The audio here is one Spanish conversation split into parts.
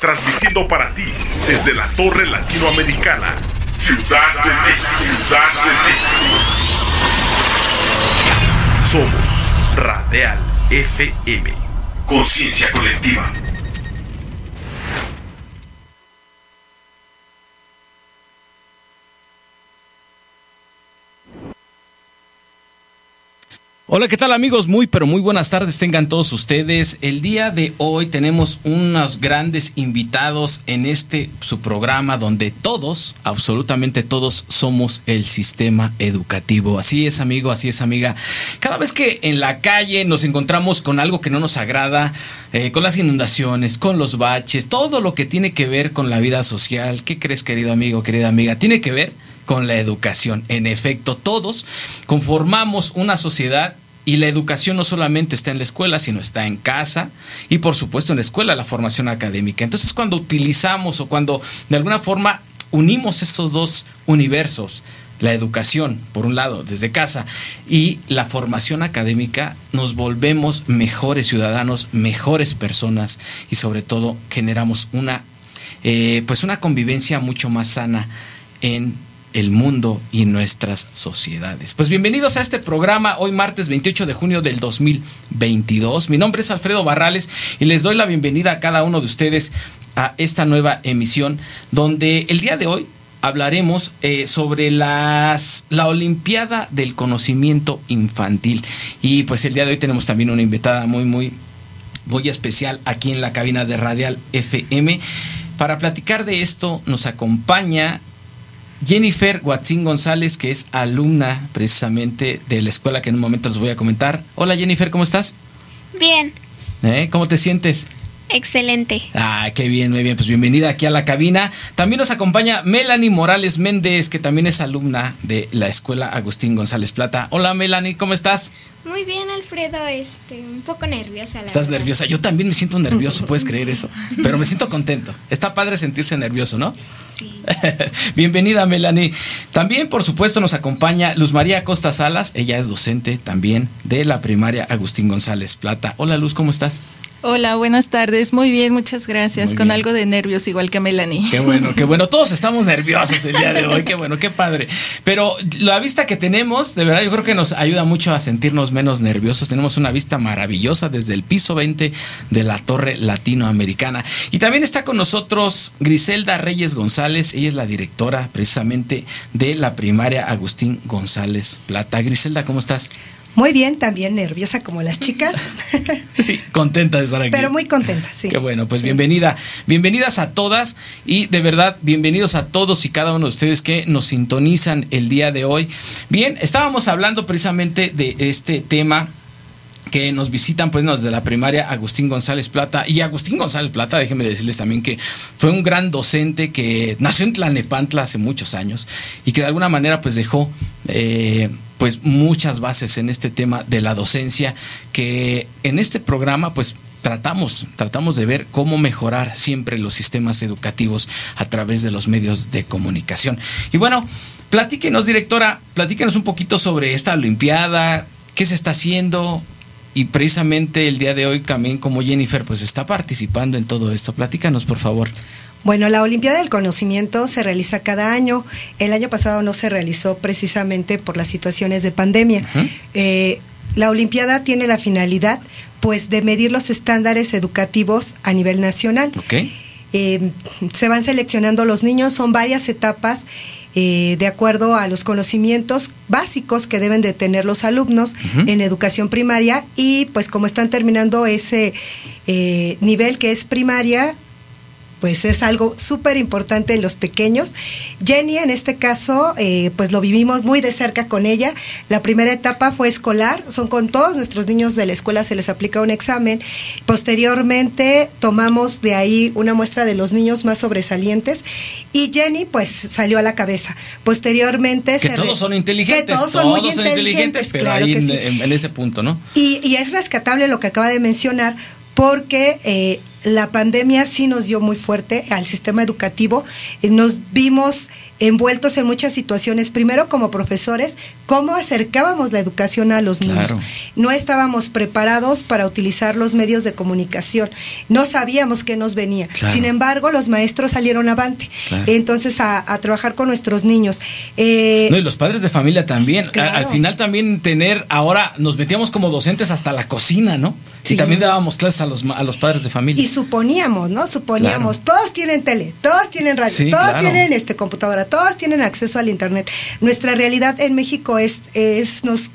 transmitiendo para ti desde la Torre Latinoamericana, Ciudad de México. Ciudad de México. Somos Radial FM. Conciencia colectiva. Hola, ¿qué tal amigos? Muy, pero muy buenas tardes tengan todos ustedes. El día de hoy tenemos unos grandes invitados en este su programa donde todos, absolutamente todos, somos el sistema educativo. Así es, amigo, así es, amiga. Cada vez que en la calle nos encontramos con algo que no nos agrada, eh, con las inundaciones, con los baches, todo lo que tiene que ver con la vida social, ¿qué crees, querido amigo, querida amiga? Tiene que ver con la educación. En efecto, todos conformamos una sociedad y la educación no solamente está en la escuela, sino está en casa y por supuesto en la escuela la formación académica. Entonces cuando utilizamos o cuando de alguna forma unimos esos dos universos, la educación, por un lado, desde casa, y la formación académica, nos volvemos mejores ciudadanos, mejores personas y sobre todo generamos una, eh, pues una convivencia mucho más sana en el mundo y nuestras sociedades. Pues bienvenidos a este programa hoy martes 28 de junio del 2022. Mi nombre es Alfredo Barrales y les doy la bienvenida a cada uno de ustedes a esta nueva emisión donde el día de hoy hablaremos eh, sobre las, la Olimpiada del Conocimiento Infantil. Y pues el día de hoy tenemos también una invitada muy, muy, muy especial aquí en la cabina de Radial FM. Para platicar de esto nos acompaña Jennifer Guatzín González, que es alumna precisamente de la escuela que en un momento les voy a comentar. Hola Jennifer, ¿cómo estás? Bien. ¿Eh? ¿Cómo te sientes? Excelente. Ah, qué bien, muy bien. Pues bienvenida aquí a la cabina. También nos acompaña Melanie Morales Méndez, que también es alumna de la escuela Agustín González Plata. Hola Melanie, ¿cómo estás? Muy bien, Alfredo, este, un poco nerviosa. La ¿Estás verdad. nerviosa? Yo también me siento nervioso, puedes creer eso. Pero me siento contento. Está padre sentirse nervioso, ¿no? Sí. Bienvenida, Melanie. También, por supuesto, nos acompaña Luz María Costa Salas. Ella es docente también de la primaria Agustín González Plata. Hola, Luz, ¿cómo estás? Hola, buenas tardes. Muy bien, muchas gracias. Muy Con bien. algo de nervios, igual que Melanie. Qué bueno, qué bueno. Todos estamos nerviosos el día de hoy. Qué bueno, qué padre. Pero la vista que tenemos, de verdad, yo creo que nos ayuda mucho a sentirnos menos nerviosos. Tenemos una vista maravillosa desde el piso 20 de la Torre Latinoamericana. Y también está con nosotros Griselda Reyes González. Ella es la directora precisamente de la primaria Agustín González Plata. Griselda, ¿cómo estás? Muy bien, también nerviosa como las chicas, Contenta de estar aquí. pero muy contenta, sí. Qué bueno, pues bienvenida. Bienvenidas a todas y de verdad, bienvenidos a todos y cada uno de ustedes que nos sintonizan el día de hoy. Bien, estábamos hablando precisamente de este tema que nos visitan pues desde la primaria Agustín González Plata y Agustín González Plata, déjenme decirles también que fue un gran docente que nació en Tlanepantla hace muchos años y que de alguna manera pues dejó eh, pues muchas bases en este tema de la docencia que en este programa pues tratamos, tratamos de ver cómo mejorar siempre los sistemas educativos a través de los medios de comunicación. Y bueno, platíquenos, directora, platíquenos un poquito sobre esta Olimpiada, qué se está haciendo. Y precisamente el día de hoy también como Jennifer pues está participando en todo esto. Platícanos, por favor. Bueno, la Olimpiada del Conocimiento se realiza cada año. El año pasado no se realizó precisamente por las situaciones de pandemia. Eh, la Olimpiada tiene la finalidad, pues, de medir los estándares educativos a nivel nacional. Eh, se van seleccionando los niños, son varias etapas eh, de acuerdo a los conocimientos básicos que deben de tener los alumnos en educación primaria y pues como están terminando ese eh, nivel que es primaria, pues es algo súper importante en los pequeños. Jenny, en este caso, eh, pues lo vivimos muy de cerca con ella. La primera etapa fue escolar, son con todos nuestros niños de la escuela, se les aplica un examen. Posteriormente tomamos de ahí una muestra de los niños más sobresalientes y Jenny pues salió a la cabeza. Posteriormente Que se todos son inteligentes. Que todos son muy inteligentes, pero claro ahí en, sí. en- en ese punto, ¿no? Y, y es rescatable lo que acaba de mencionar porque eh, la pandemia sí nos dio muy fuerte al sistema educativo. Eh, nos vimos envueltos en muchas situaciones, primero como profesores, cómo acercábamos la educación a los niños. No estábamos preparados para utilizar los medios de comunicación, no sabíamos qué nos venía. Sin embargo, los maestros salieron avante, entonces a, trabajar con nuestros niños. Eh, no, y los padres de familia también. al final también tener, ahora nos metíamos como docentes hasta la cocina, ¿no? Y también dábamos clases a los, a los padres de familia. Y suponíamos, ¿no? Suponíamos, todos tienen tele, todos tienen radio, todos tienen este computadora, todos tienen acceso al internet. Nuestra realidad en México es, es nos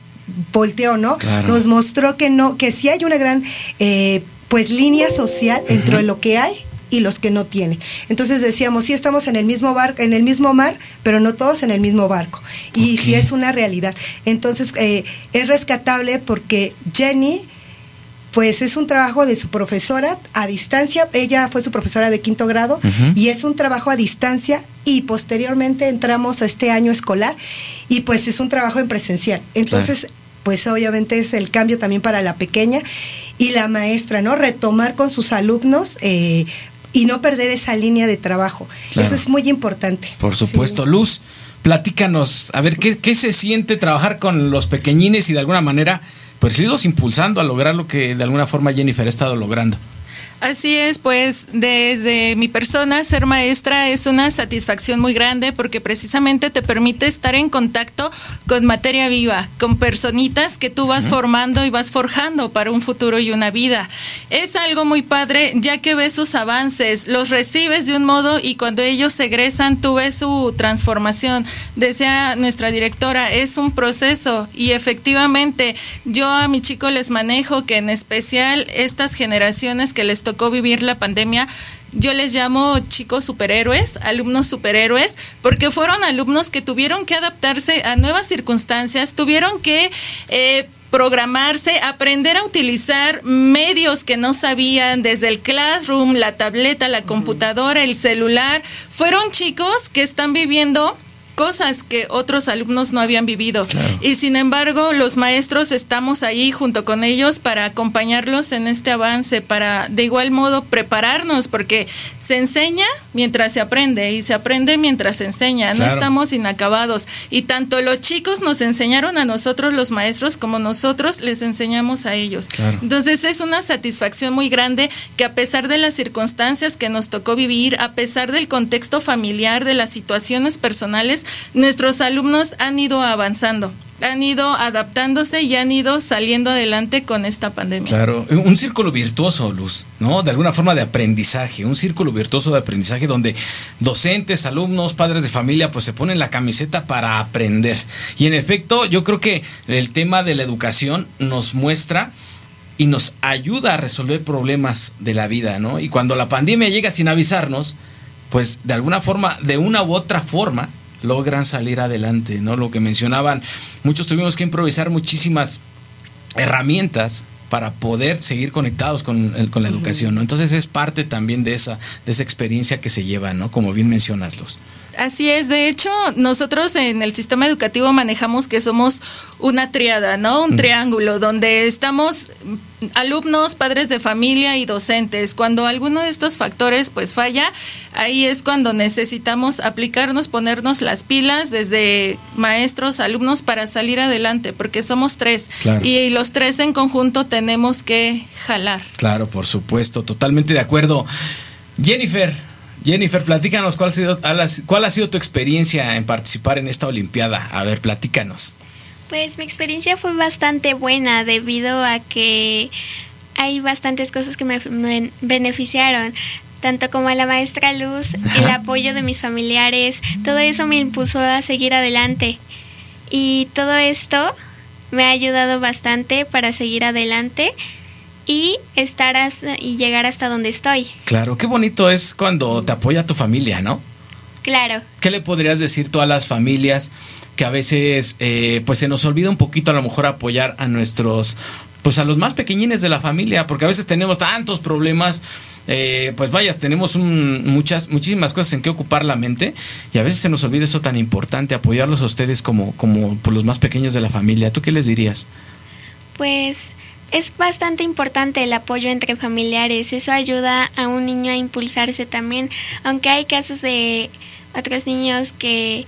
volteó, ¿no? Nos mostró que no, que sí hay una gran eh, pues línea social entre lo que hay y los que no tienen. Entonces decíamos, sí estamos en el mismo barco, en el mismo mar, pero no todos en el mismo barco. Y sí es una realidad. Entonces eh, es rescatable porque Jenny pues es un trabajo de su profesora a distancia. Ella fue su profesora de quinto grado y es un trabajo a distancia y posteriormente entramos a este año escolar y pues es un trabajo en presencial. Entonces, pues obviamente es el cambio también para la pequeña y la maestra, ¿no? Retomar con sus alumnos. Eh, y no perder esa línea de trabajo. Eso es muy importante. Por supuesto, Luz, platícanos, a ver, ¿qué, ¿qué se siente trabajar con los pequeñines y de alguna manera pues irlos impulsando a lograr lo que de alguna forma Jennifer ha estado logrando. Así es, pues desde mi persona, ser maestra es una satisfacción muy grande porque precisamente te permite estar en contacto con materia viva, con personitas que tú vas formando y vas forjando para un futuro y una vida. Es algo muy padre ya que ves sus avances, los recibes de un modo y cuando ellos egresan tú ves su transformación. Decía nuestra directora, es un proceso y efectivamente yo a mi chico les manejo que en especial estas generaciones que les vivir la pandemia, yo les llamo chicos superhéroes, alumnos superhéroes, porque fueron alumnos que tuvieron que adaptarse a nuevas circunstancias, tuvieron que... Eh, programarse, aprender a utilizar medios que no sabían, desde el classroom, la tableta, la computadora, el celular. Fueron chicos que están viviendo cosas que otros alumnos no habían vivido. Y sin embargo, los maestros estamos ahí junto con ellos para acompañarlos en este avance, para de igual modo prepararnos, porque se enseña mientras se aprende y se aprende mientras se enseña. No estamos inacabados. Y tanto los chicos nos enseñaron a nosotros, los maestros, como nosotros les enseñamos a ellos. Entonces es una satisfacción muy grande que a pesar de las circunstancias que nos tocó vivir, a pesar del contexto familiar, de las situaciones personales, nuestros alumnos han ido avanzando han ido adaptándose y han ido saliendo adelante con esta pandemia. Claro, un círculo virtuoso, Luz, ¿no? De alguna forma de aprendizaje, un círculo virtuoso de aprendizaje donde docentes, alumnos, padres de familia, pues se ponen la camiseta para aprender. Y en efecto, yo creo que el tema de la educación nos muestra y nos ayuda a resolver problemas de la vida, ¿no? Y cuando la pandemia llega sin avisarnos, pues de alguna forma, de una u otra forma, logran salir adelante, ¿no? Lo que mencionaban, muchos tuvimos que improvisar muchísimas herramientas para poder seguir conectados con, con la educación, ¿no? Entonces es parte también de esa, de esa experiencia que se lleva, ¿no? Como bien mencionas, los. Así es, de hecho, nosotros en el sistema educativo manejamos que somos una triada, ¿no? Un triángulo donde estamos alumnos, padres de familia y docentes. Cuando alguno de estos factores pues falla, ahí es cuando necesitamos aplicarnos, ponernos las pilas desde maestros, alumnos para salir adelante, porque somos tres y los tres en conjunto tenemos que jalar. Claro, por supuesto, totalmente de acuerdo. Jennifer, Jennifer, platícanos cuál ha, sido, cuál ha sido tu experiencia en participar en esta Olimpiada. A ver, platícanos. Pues mi experiencia fue bastante buena debido a que hay bastantes cosas que me, beneficiaron tanto como a la maestra Luz, el apoyo de mis familiares, todo eso me impulsó a seguir adelante. Y todo esto me ha ayudado bastante para seguir adelante y estar y llegar hasta donde estoy. Claro, qué bonito es cuando te apoya tu familia, ¿no? Claro. ¿Qué le podrías decir tú a las familias que a veces eh, pues se nos olvida un poquito a lo mejor apoyar a nuestros pues a los más pequeñines de la familia, porque a veces tenemos tantos problemas, eh, pues vayas, tenemos muchas, muchísimas cosas en que ocupar la mente y a veces se nos olvida eso tan importante, apoyarlos a ustedes como, como por los más pequeños de la familia. ¿Tú qué les dirías? Pues es bastante importante el apoyo entre familiares. Eso ayuda a un niño a impulsarse también, aunque hay casos de otros niños que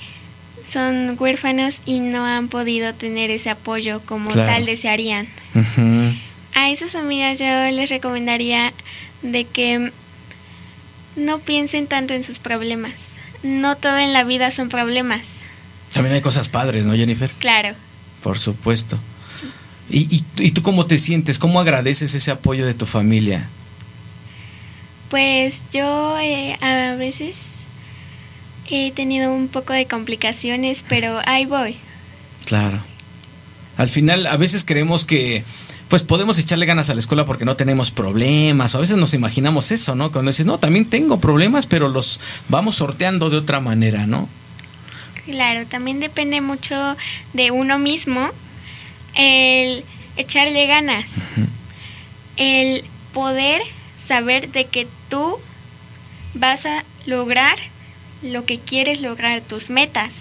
son huérfanos y no han podido tener ese apoyo como tal desearían. A esas familias yo les recomendaría de que no piensen tanto en sus problemas. No todo en la vida son problemas. También hay cosas padres, ¿no, Jennifer? Claro. Por supuesto. ¿Y, y, tú cómo te sientes? ¿Cómo agradeces ese apoyo de tu familia? Pues yo eh, a veces he tenido un poco de complicaciones, pero ahí voy. Claro. Al final, a veces creemos que pues podemos echarle ganas a la escuela porque no tenemos problemas, o a veces nos imaginamos eso, ¿no? Cuando dices, no, también tengo problemas, pero los vamos sorteando de otra manera, ¿no? Claro, también depende mucho de uno mismo el echarle ganas, el poder saber de que tú vas a lograr lo que quieres lograr, tus metas.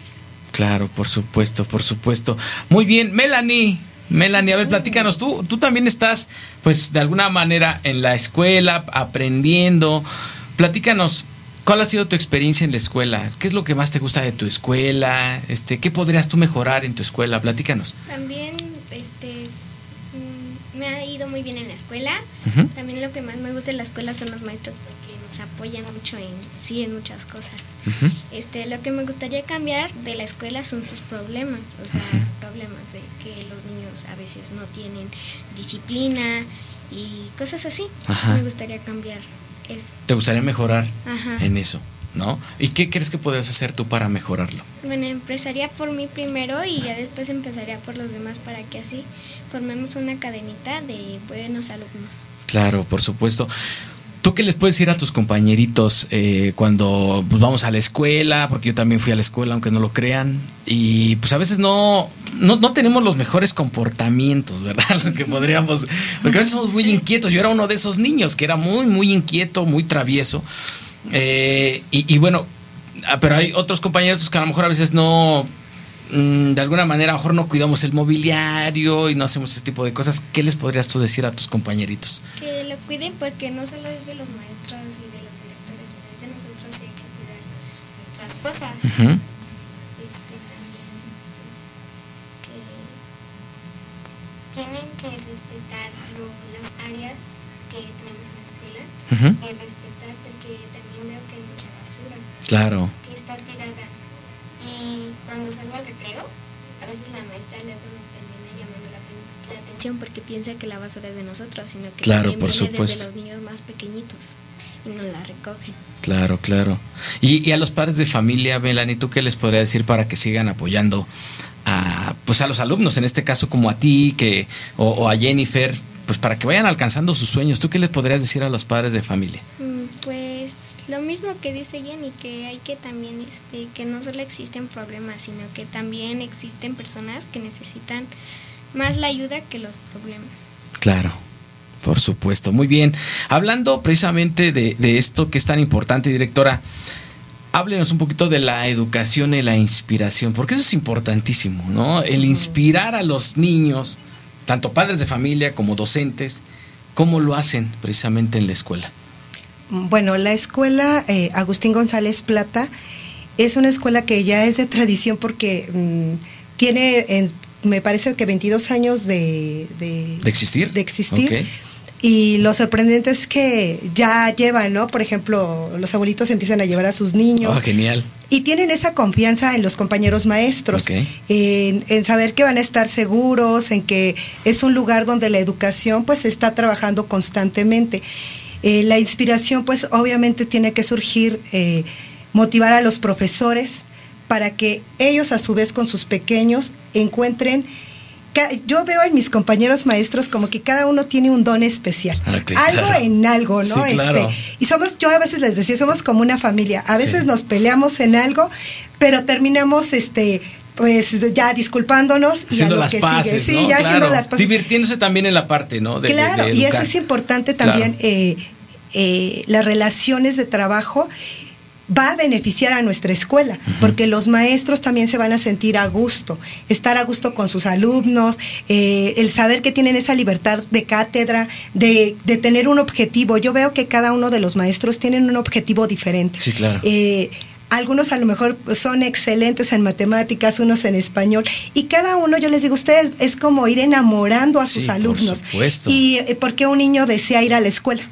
Claro, por supuesto, por supuesto. Muy bien, Melanie. Melanie, a ver, platícanos, tú, tú también estás, pues, de alguna manera en la escuela, aprendiendo. Platícanos, ¿cuál ha sido tu experiencia en la escuela? ¿Qué es lo que más te gusta de tu escuela? Este, ¿Qué podrías tú mejorar en tu escuela? Platícanos. También este, mm, me ha ido muy bien en la escuela. También lo que más me gusta en la escuela son los maestros porque nos apoyan mucho en sí en muchas cosas. Este, lo que me gustaría cambiar de la escuela son sus problemas, o sea, problemas de que los niños a veces no tienen disciplina y cosas así. Me gustaría cambiar eso. ¿Te gustaría mejorar en eso? ¿No? ¿Y qué crees que puedes hacer tú para mejorarlo? Bueno, empezaría por mí primero y ya después empezaría por los demás para que así formemos una cadenita de buenos alumnos. Claro, por supuesto. ¿Tú qué les puedes decir a tus compañeritos eh, cuando pues, vamos a la escuela? Porque yo también fui a la escuela, aunque no lo crean. Y pues a veces no, no, no tenemos los mejores comportamientos, ¿verdad? Los que podríamos. Porque a veces somos muy inquietos. Yo era uno de esos niños que era muy, muy inquieto, muy travieso. Eh, y, bueno, ah, pero hay otros compañeros que a lo mejor a veces no, mm, de alguna manera, a lo mejor no cuidamos el mobiliario y no hacemos ese tipo de cosas. ¿Qué les podrías tú decir a tus compañeritos? Que lo cuiden porque no solo es de los maestros y de los directores, es de nosotros y hay que cuidar nuestras cosas. este, también, pues, que tienen que respetar las áreas que tenemos en la escuela. Claro. Que está tirada. Y cuando salgo al recreo, a veces la maestra luego nos termina llamando la, atención porque piensa que la basura es de nosotros, sino que claro, por viene supuesto. desde los niños más pequeñitos y nos la recogen. Claro, claro. Y, y a los padres de familia, Melanie, ¿tú qué les podría decir para que sigan apoyando a, pues a los alumnos, en este caso como a ti que, o, o a Jennifer, pues para que vayan alcanzando sus sueños? ¿Tú qué les podrías decir a los padres de familia? Mm, pues lo mismo que dice Jenny, que hay que también, este, que no solo existen problemas, sino que también existen personas que necesitan más la ayuda que los problemas. Claro. Por supuesto, muy bien. Hablando precisamente de, de esto que es tan importante, directora, háblenos un poquito de la educación y la inspiración, porque eso es importantísimo, ¿no? El inspirar a los niños, tanto padres de familia como docentes, cómo lo hacen precisamente en la escuela. Bueno, la escuela eh, Agustín González Plata es una escuela que ya es de tradición porque mm, tiene, en, me parece que 22 años de... ¿De, existir? De existir. Y lo sorprendente es que ya llevan, ¿no? Por ejemplo, los abuelitos empiezan a llevar a sus niños. Oh, genial. Y tienen esa confianza en los compañeros maestros, en, en, saber que van a estar seguros, en que es un lugar donde la educación pues está trabajando constantemente. Eh, la inspiración, pues obviamente tiene que surgir, eh, motivar a los profesores para que ellos a su vez con sus pequeños encuentren yo veo en mis compañeros maestros como que cada uno tiene un don especial. Ah, algo en algo, ¿no? este, y somos, yo a veces les decía, somos como una familia. A veces nos peleamos en algo, pero terminamos este pues ya disculpándonos y haciendo las paces, Sí, ya haciendo las paces. Divirtiéndose también en la parte, ¿no? claro, y eso es importante también, eh, eh, las relaciones de trabajo va a beneficiar a nuestra escuela, porque los maestros también se van a sentir a gusto, estar a gusto con sus alumnos, eh, el saber que tienen esa libertad de cátedra, de, de, tener un objetivo. Yo veo que cada uno de los maestros tienen un objetivo diferente. Sí, claro. Eh, algunos a lo mejor son excelentes en matemáticas, unos en español, y cada uno, yo les digo, ustedes es como ir enamorando a sus sí, alumnos. Por supuesto. Y eh, por qué un niño desea ir a la escuela.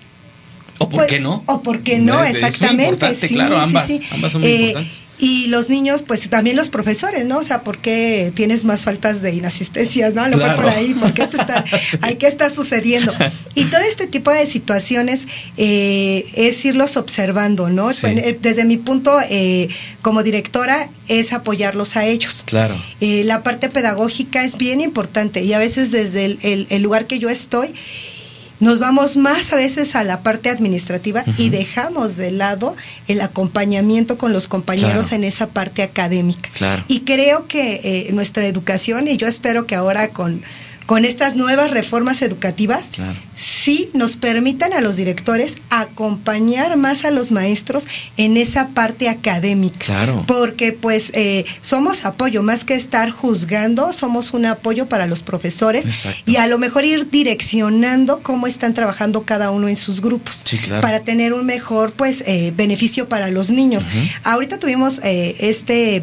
¿O por qué no? O por qué no, es, exactamente. Es sí, claro, ambas, sí, sí. ambas son muy eh, importantes. Y los niños, pues también los profesores, ¿no? O sea, ¿por qué tienes más faltas de inasistencias, no? A lo claro. mejor por ahí, ¿por qué te está, sí. ¿qué está sucediendo? Y todo este tipo de situaciones eh, es irlos observando, ¿no? Sí. Desde mi punto, eh, como directora, es apoyarlos a ellos. Claro. Eh, la parte pedagógica es bien importante y a veces desde el, el, el lugar que yo estoy, nos vamos más a veces a la parte administrativa uh -huh. y dejamos de lado el acompañamiento con los compañeros claro. en esa parte académica. Claro. Y creo que eh, nuestra educación, y yo espero que ahora con, con estas nuevas reformas educativas, claro. sí nos permitan a los directores acompañar más a los maestros en esa parte académica. Claro. Porque pues eh, somos apoyo, más que estar juzgando, somos un apoyo para los profesores Exacto. y a lo mejor ir direccionando cómo están trabajando cada uno en sus grupos sí, claro. para tener un mejor pues eh, beneficio para los niños. Uh -huh. Ahorita tuvimos eh, este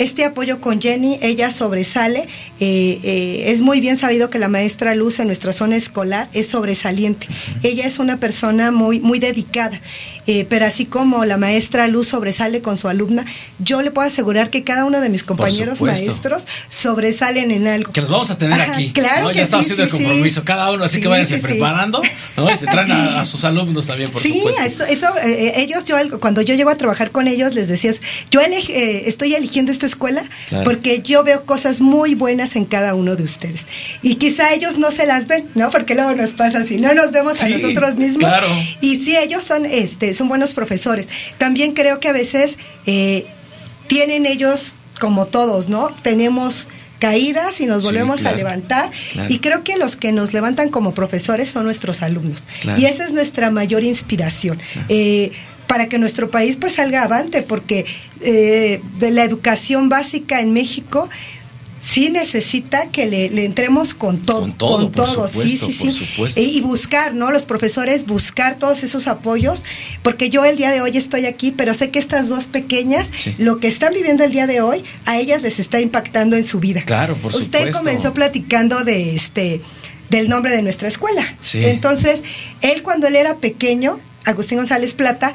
este apoyo con Jenny, ella sobresale. Eh, eh, es muy bien sabido que la maestra Luz en nuestra zona escolar es sobresaliente. Ella es una persona muy, muy dedicada. Eh, pero así como la maestra Luz sobresale con su alumna, yo le puedo asegurar que cada uno de mis compañeros maestros sobresalen en algo. Que los vamos a tener Ajá, aquí. Claro ¿no? que Ya estamos sí, haciendo sí, el compromiso. sí. Cada uno, así sí, que váyanse sí, preparando, ¿no? Y se traen a, a sus alumnos también, por sí, supuesto. eso, eso eh, ellos, yo cuando yo llego a trabajar con ellos, les decía, yo eleg, eh, estoy eligiendo esta escuela Claro. porque yo veo cosas muy buenas en cada uno de ustedes. Y quizá ellos no se las ven, ¿no? Porque luego nos pasa así, no nos vemos a nosotros mismos. claro. Y sí, ellos son, este, son buenos profesores. También creo que a veces eh, tienen ellos, como todos, ¿no? Tenemos caídas y nos Sí, volvemos claro, a levantar. claro. Y creo que los que nos levantan como profesores son nuestros alumnos. Y esa es nuestra mayor inspiración. Eh, para que nuestro país pues salga avante, porque eh, de la educación básica en México sí necesita que le, le entremos con todo. Con todo, por todo. supuesto, sí, sí, por sí. supuesto. Y buscar, ¿no? Los profesores buscar todos esos apoyos, porque yo el día de hoy estoy aquí, pero sé que estas dos pequeñas, Sí. lo que están viviendo el día de hoy, a ellas les está impactando en su vida. Claro, por Usted supuesto. comenzó platicando de este del nombre de nuestra escuela. Sí. Entonces, él cuando él era pequeño, Agustín González Plata,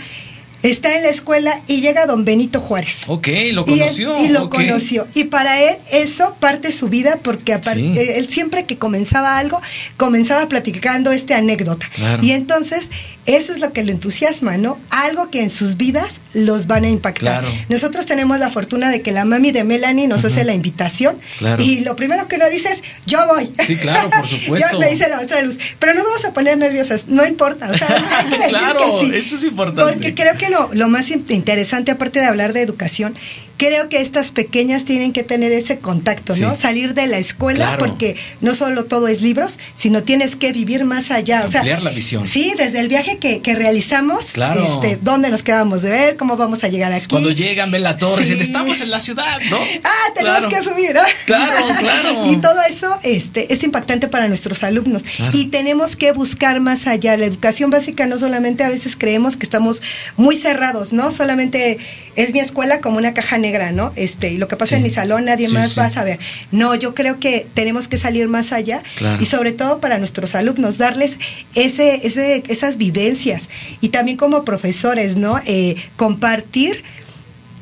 está en la escuela y llega don Benito Juárez. Ok, lo Y él- conoció. Y, lo conoció. Y para él eso parte su vida porque Sí. eh, él siempre que comenzaba algo, comenzaba platicando esta anécdota. Claro. Y entonces eso es lo que lo entusiasma, ¿no? Algo que en sus vidas los van a impactar. Claro. Nosotros tenemos la fortuna de que la mami de Melanie nos hace la invitación. Claro. Y lo primero que uno dice es, yo voy. Sí, claro, por supuesto. Yo me dice la maestra de luz, pero no nos vamos a poner nerviosas, no importa. O sea, hay que decir Claro, que sí. eso es importante. Porque creo que lo, lo más in- interesante, aparte de hablar de educación, creo que estas pequeñas tienen que tener ese contacto, ¿no? Salir de la escuela, Claro. porque no solo todo es libros, sino tienes que vivir más allá. O sea, Ampliar la visión. Sí, desde el viaje que, que realizamos, Claro. este, dónde nos quedamos de ver, cómo vamos a llegar aquí. Cuando llegan, ven la torre, Sí. dicen, estamos en la ciudad, ¿no? Ah, tenemos Claro. que subir, ¿no? Claro, claro. y todo eso este, es impactante para nuestros alumnos. Y tenemos que buscar más allá. La educación básica no solamente a veces creemos que estamos muy cerrados, ¿no? Solamente es mi escuela como una caja negra, ¿no? Este, y lo que pasa Sí. en mi salón nadie Sí, más sí. va a saber. No, yo creo que tenemos que salir más allá Claro. y sobre todo para nuestros alumnos, darles ese, ese, esas vivencias y también como profesores, ¿no? Eh, compartir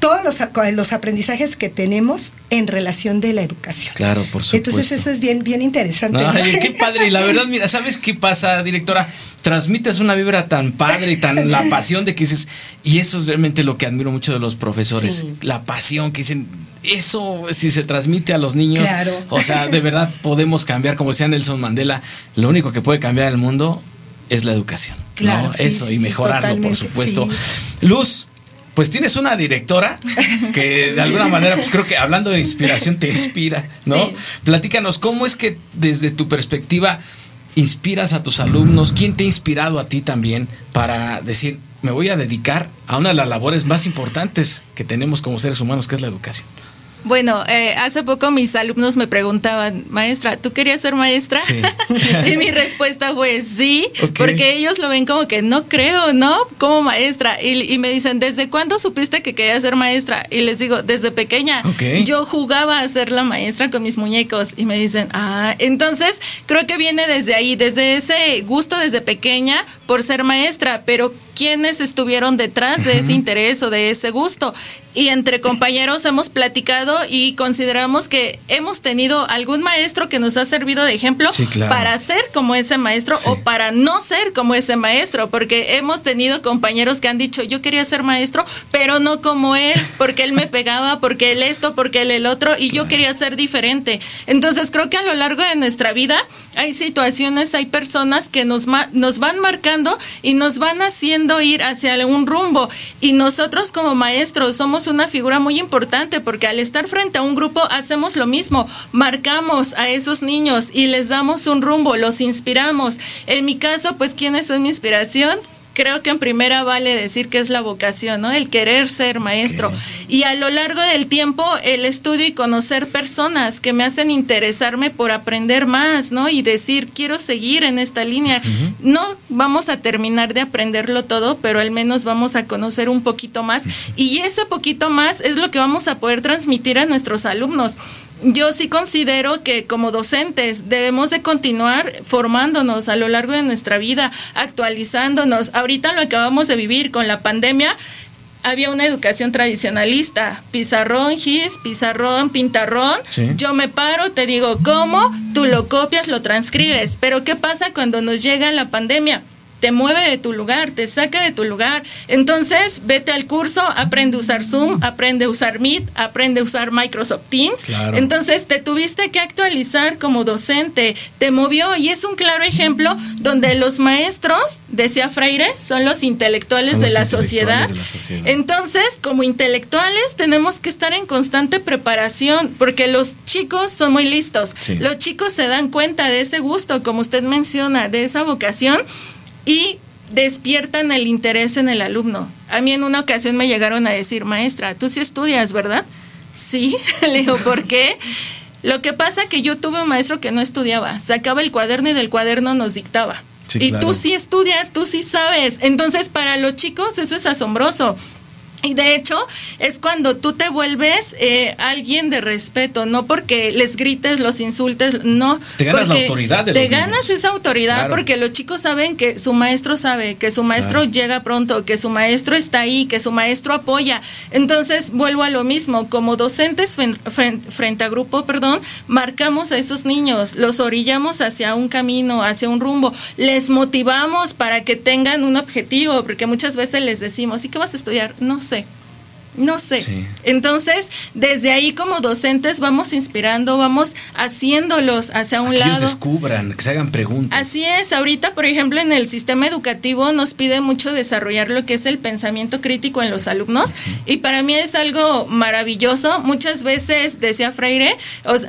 todos los, los aprendizajes que tenemos en relación de la educación. Claro, por supuesto. Entonces eso es bien, bien interesante. ¿no? Ay, qué padre. Y la verdad, mira, ¿sabes qué pasa, directora? Transmites una vibra tan padre y tan la pasión de que dices, y eso es realmente lo que admiro mucho de los profesores, Sí. la pasión que dicen. Eso, si se transmite a los niños, Claro. o sea, de verdad podemos cambiar, como decía Nelson Mandela, lo único que puede cambiar el mundo es la educación. ¿no? Claro, sí, Eso, sí, y mejorarlo, por supuesto. Luz, pues tienes una directora que de alguna manera, pues creo que hablando de inspiración te inspira, ¿no? Sí. Platícanos, ¿cómo es que desde tu perspectiva inspiras a tus alumnos? ¿Quién te ha inspirado a ti también para decir, me voy a dedicar a una de las labores más importantes que tenemos como seres humanos, que es la educación? Bueno, eh, hace poco mis alumnos me preguntaban, maestra, ¿tú querías ser maestra? Sí. y mi respuesta fue sí, porque ellos lo ven como que no creo, ¿no? Como maestra. Y, me dicen, ¿desde cuándo supiste que querías ser maestra? Y les digo, desde pequeña. Yo jugaba a ser la maestra con mis muñecos. Y me dicen, ah, entonces creo que viene desde ahí, desde ese gusto desde pequeña por ser maestra, pero quiénes estuvieron detrás de ese interés o de ese gusto. Y entre compañeros hemos platicado y consideramos que hemos tenido algún maestro que nos ha servido de ejemplo para ser como ese maestro o para no ser como ese maestro, porque hemos tenido compañeros que han dicho, yo quería ser maestro, pero no como él, porque él me pegaba, porque él esto, porque él el otro, y yo quería ser diferente. Entonces creo que a lo largo de nuestra vida hay situaciones, hay personas que nos, nos van marcando y nos van haciendo ir hacia un rumbo. Y nosotros como maestros somos una figura muy importante porque al estar frente a un grupo hacemos lo mismo, marcamos a esos niños y les damos un rumbo, los inspiramos. En mi caso, pues, ¿quiénes son mi inspiración? Creo que en primera vale decir que es la vocación, ¿no? El querer ser maestro. Y a lo largo del tiempo, el estudio y conocer personas que me hacen interesarme por aprender más, ¿no? Y decir, quiero seguir en esta línea. No vamos a terminar de aprenderlo todo, pero al menos vamos a conocer un poquito más. Y ese poquito más es lo que vamos a poder transmitir a nuestros alumnos yo sí considero que como docentes debemos de continuar formándonos a lo largo de nuestra vida, actualizándonos. Ahorita lo acabamos de vivir con la pandemia. Había una educación tradicionalista, pizarrón, gis, pizarrón, pintarrón. Yo me paro, te digo cómo, tú lo copias, lo transcribes. Pero ¿qué pasa cuando nos llega la pandemia? Te mueve de tu lugar, te saca de tu lugar. Entonces, vete al curso, aprende a usar Zoom, aprende a usar Meet, aprende a usar Microsoft Teams. Entonces, te tuviste que actualizar como docente, te movió y es un claro ejemplo donde los maestros, decía Freire, son los intelectuales, de, la sociedad. Entonces, como intelectuales, tenemos que estar en constante preparación porque los chicos son muy listos. Los chicos se dan cuenta de ese gusto, como usted menciona, de esa vocación y despiertan el interés en el alumno. A mí en una ocasión me llegaron a decir, maestra, tú sí estudias, ¿verdad? Sí, le digo, ¿por qué? Lo que pasa que yo tuve un maestro que no estudiaba, sacaba el cuaderno y del cuaderno nos dictaba. y tú sí estudias, tú sí sabes. Entonces, para los chicos eso es asombroso. Y de hecho, es cuando tú te vuelves eh, alguien de respeto, no porque les grites, los insultes, no. Te ganas la autoridad de Te ganas esa autoridad porque los chicos saben que su maestro sabe, que su maestro llega pronto, que su maestro está ahí, que su maestro apoya. Entonces, vuelvo a lo mismo, como docentes frente a grupo, perdón, marcamos a esos niños, los orillamos hacia un camino, hacia un rumbo, les motivamos para que tengan un objetivo, porque muchas veces les decimos, ¿y qué vas a estudiar? No sé sei. No sé. Entonces, desde ahí como docentes vamos inspirando, vamos haciéndolos hacia un lado. Que ellos descubran, que se hagan preguntas. Así es. Ahorita, por ejemplo, en el sistema educativo nos pide mucho desarrollar lo que es el pensamiento crítico en los alumnos y para mí es algo maravilloso. Muchas veces, decía Freire,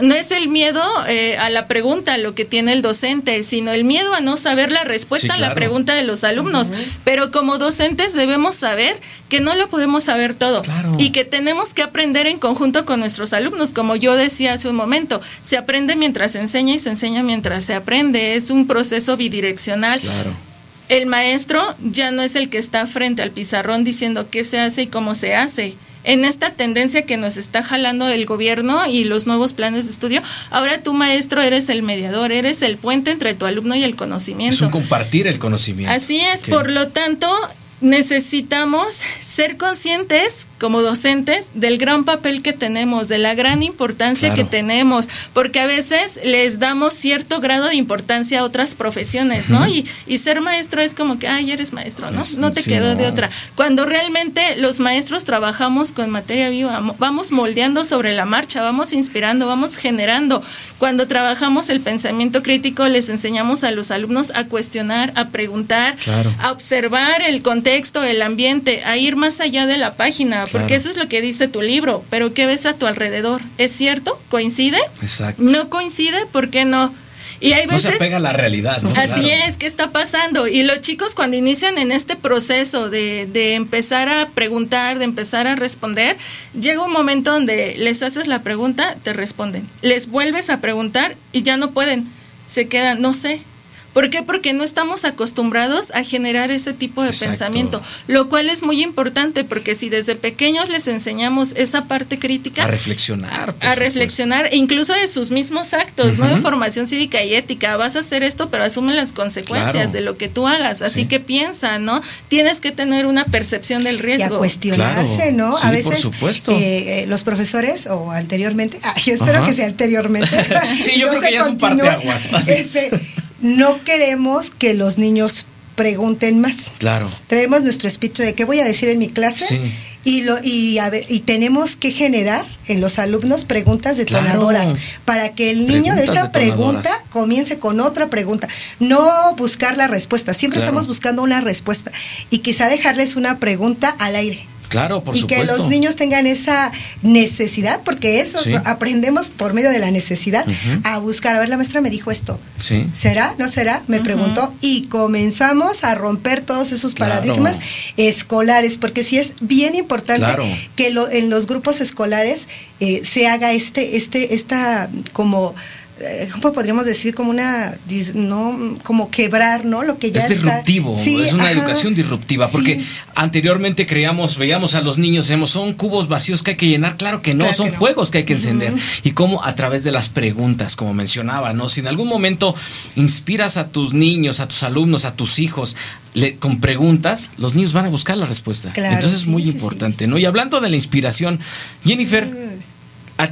no es el miedo eh, a la pregunta lo que tiene el docente, sino el miedo a no saber la respuesta a la pregunta de los alumnos. Pero como docentes debemos saber que no lo podemos saber todo. Y que tenemos que aprender en conjunto con nuestros alumnos. Como yo decía hace un momento, se aprende mientras se enseña y se enseña mientras se aprende. Es un proceso bidireccional. El maestro ya no es el que está frente al pizarrón diciendo qué se hace y cómo se hace en esta tendencia que nos está jalando el gobierno y los nuevos planes de estudio, ahora tú maestro eres el mediador, eres el puente entre tu alumno y el conocimiento. Es un compartir el conocimiento. Así es, por lo tanto, necesitamos ser conscientes como docentes del gran papel que tenemos, de la gran importancia que tenemos, porque a veces les damos cierto grado de importancia a otras profesiones, ¿no? y, y, ser maestro es como que, ay, eres maestro, ¿no? no te quedó de otra. Cuando realmente los maestros trabajamos con materia viva, vamos moldeando sobre la marcha, vamos inspirando, vamos generando. Cuando trabajamos el pensamiento crítico, les enseñamos a los alumnos a cuestionar, a preguntar, a observar el contexto, el ambiente, a ir más allá de la página, porque eso es lo que dice tu libro, pero ¿qué ves a tu alrededor? ¿Es cierto? ¿Coincide? Exacto. ¿No coincide? ¿Por qué no? Y hay veces... No se apega a la realidad, ¿no? Así Claro. es, ¿qué está pasando? Y los chicos cuando inician en este proceso de, de empezar a preguntar, de empezar a responder, llega un momento donde les haces la pregunta, te responden. Les vuelves a preguntar y ya no pueden. Se quedan, no sé. ¿Por qué? Porque no estamos acostumbrados a generar ese tipo de Exacto. pensamiento, lo cual es muy importante porque si desde pequeños les enseñamos esa parte crítica, A reflexionar. por a reflexionar, e incluso de sus mismos actos, ¿no? Información cívica y ética. Vas a hacer esto, pero asume las consecuencias Claro. de lo que tú hagas. Así Sí. que piensa, ¿no? Tienes que tener una percepción del y a riesgo. cuestionarse, Claro. ¿no? Sí, a por veces supuesto. eh, eh, los profesores o anteriormente, ah, yo espero Ajá. que sea anteriormente. Sí, yo no creo que ya es un parteaguas, así es. No queremos que los niños pregunten más. Claro. Traemos nuestro speech de qué voy a decir en mi clase Sí. y lo y, a ver, y tenemos que generar en los alumnos preguntas detonadoras Claro. para que el niño de esa pregunta comience con otra pregunta, no buscar la respuesta, siempre Claro. estamos buscando una respuesta y quizá dejarles una pregunta al aire. Claro, por y supuesto. que los niños tengan esa necesidad, porque eso Sí. aprendemos por medio de la necesidad a buscar. A ver, la maestra me dijo esto. Sí. ¿Será? ¿No será? Me preguntó. Y comenzamos a romper todos esos Claro. paradigmas escolares, porque sí es bien importante Claro. que lo- en los grupos escolares eh, se haga este, este, esta como eh, ¿cómo podríamos decir? Como una, no, como quebrar, ¿no? Lo que ya es está. disruptivo, Sí, es una ajá. educación disruptiva, porque Sí. anteriormente creíamos, veíamos a los niños, decíamos, son cubos vacíos que hay que llenar, claro que no, Claro son que no. fuegos que hay que encender. Y cómo a través de las preguntas, como mencionaba, ¿no? Si en algún momento inspiras a tus niños, a tus alumnos, a tus hijos, le- con preguntas, los niños van a buscar la respuesta. Claro, Entonces es sí, muy sí, importante, ¿no? Y hablando de la inspiración, Jennifer, ¿a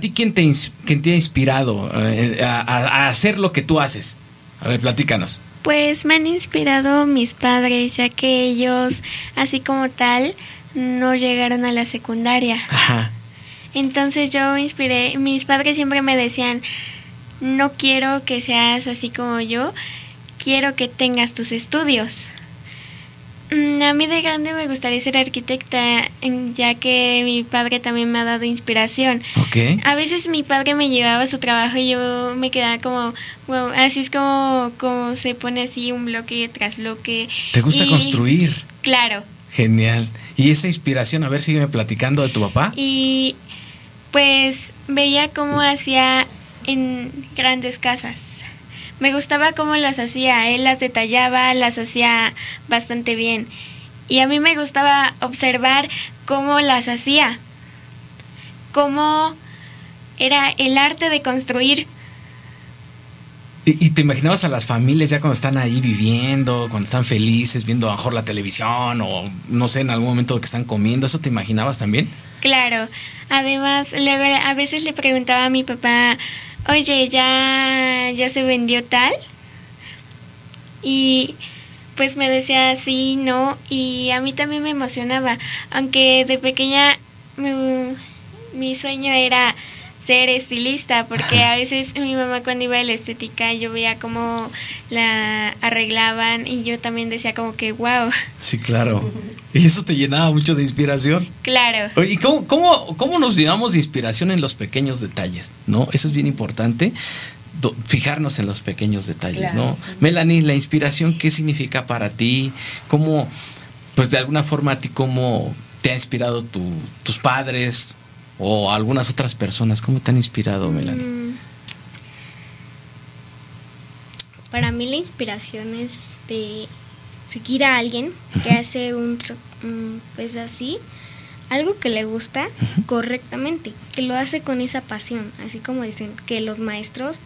ti quién te, quién te ha inspirado eh, a, a- a hacer lo que tú haces? A ver, platícanos. Pues me han inspirado mis padres, ya que ellos, así como tal, no llegaron a la secundaria. Ajá. Entonces yo me inspiré, mis padres siempre me decían, no quiero que seas así como yo, quiero que tengas tus estudios. Mm, A mí de grande me gustaría ser arquitecta, ya que mi padre también me ha dado inspiración. Ok. A veces mi padre me llevaba a su trabajo y yo me quedaba como, wow, así es como, como se pone así un bloque tras bloque. ¿Te gusta Y- construir? Claro. Genial. ¿Y esa inspiración? A ver, sígueme platicando de tu papá. Y pues veía cómo hacía en grandes casas. Me gustaba cómo las hacía, él las detallaba, las hacía bastante bien. Y a mí me gustaba observar cómo las hacía, cómo era el arte de construir. ¿Y, y te imaginabas a las familias ya cuando están ahí viviendo, cuando están felices, viendo a lo mejor la televisión o no sé, en algún momento que están comiendo? ¿Eso te imaginabas también? Claro. Además, luego a veces le preguntaba a mi papá, oye, ¿ya, ya se vendió tal? Y pues me decía sí, no, y a mí también me emocionaba, aunque de pequeña mi, mi sueño era ser estilista, porque a veces mi mamá cuando iba a la estética yo veía cómo la arreglaban y yo también decía como que, wow, Sí, claro. Y eso te llenaba mucho de inspiración. claro. ¿Y cómo, cómo, cómo nos llenamos de inspiración en los pequeños detalles? ¿No? Eso es bien importante. Fijarnos en los pequeños detalles, Claro, ¿no? sí. Melanie, la inspiración, ¿qué significa para ti? ¿Cómo, pues de alguna forma a ti, cómo te ha inspirado tu- tus padres o algunas otras personas? ¿Cómo te han inspirado, Melanie? Mm, Para mí la inspiración es de seguir a alguien que hace un, mm, pues así, algo que le gusta correctamente, que lo hace con esa pasión, así como dicen que los maestros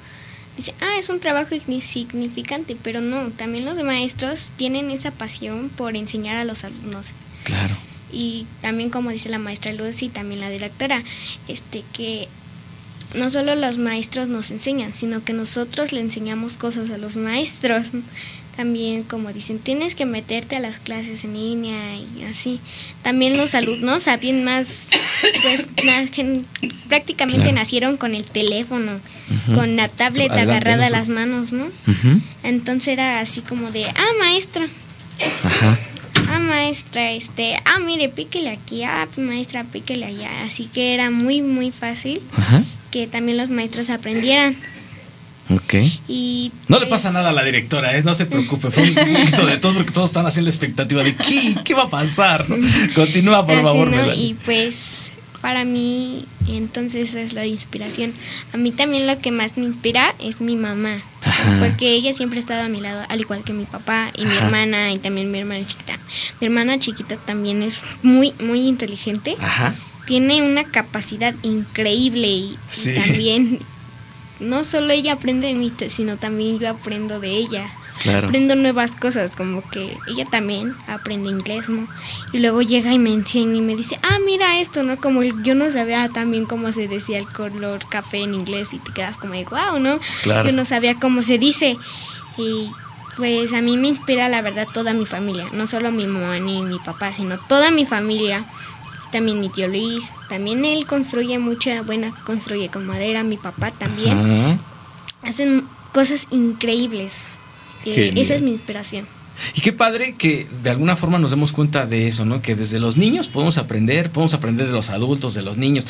dicen, ah, es un trabajo insignificante, pero no, también los maestros tienen esa pasión por enseñar a los alumnos Claro. Y también como dice la maestra Luz y también la directora, este que no solo los maestros nos enseñan, sino que nosotros le enseñamos cosas a los maestros. También como dicen, tienes que meterte a las clases en línea y así. También los alumnos saben más, pues prácticamente Claro. nacieron con el teléfono, con la tablet Adelante, agarrada a las manos, ¿no? Entonces era así como de, ah, maestra, Ajá. Ah, maestra, este, ah, mire, píquele aquí, ah, maestra, píquele allá. Así que era muy, muy fácil Ajá. que también los maestros aprendieran. Ok. Y No le pues, pasa nada a la directora, ¿eh? no se preocupe. Fue un poquito de todo porque todos están haciendo la expectativa de ¿qué, qué va a pasar? ¿no? Continúa, por así, favor. Y pues para mí, entonces es la inspiración. A mí también lo que más me inspira es mi mamá, Ajá. porque ella siempre ha estado a mi lado, al igual que mi papá y mi hermana y también mi hermana chiquita. Mi hermana chiquita también es muy, muy inteligente. Ajá. Tiene una capacidad increíble y, y también no solo ella aprende de mí, sino también yo aprendo de ella. Claro. Aprendo nuevas cosas, como que ella también aprende inglés, ¿no? Y luego llega y me enseña y me dice, ah, mira esto, ¿no? Como yo no sabía también cómo se decía el color café en inglés y te quedas como de, wow, ¿no? Claro. Yo no sabía cómo se dice. Y pues a mí me inspira la verdad toda mi familia, no solo mi mamá ni mi papá, sino toda mi familia. También mi tío Luis, también él construye mucha buena, construye con madera, mi papá también. Ajá. Hacen cosas increíbles. Eh, esa es mi inspiración. Y qué padre que de alguna forma nos demos cuenta de eso, ¿no? Que desde los niños podemos aprender, podemos aprender de los adultos, de los niños.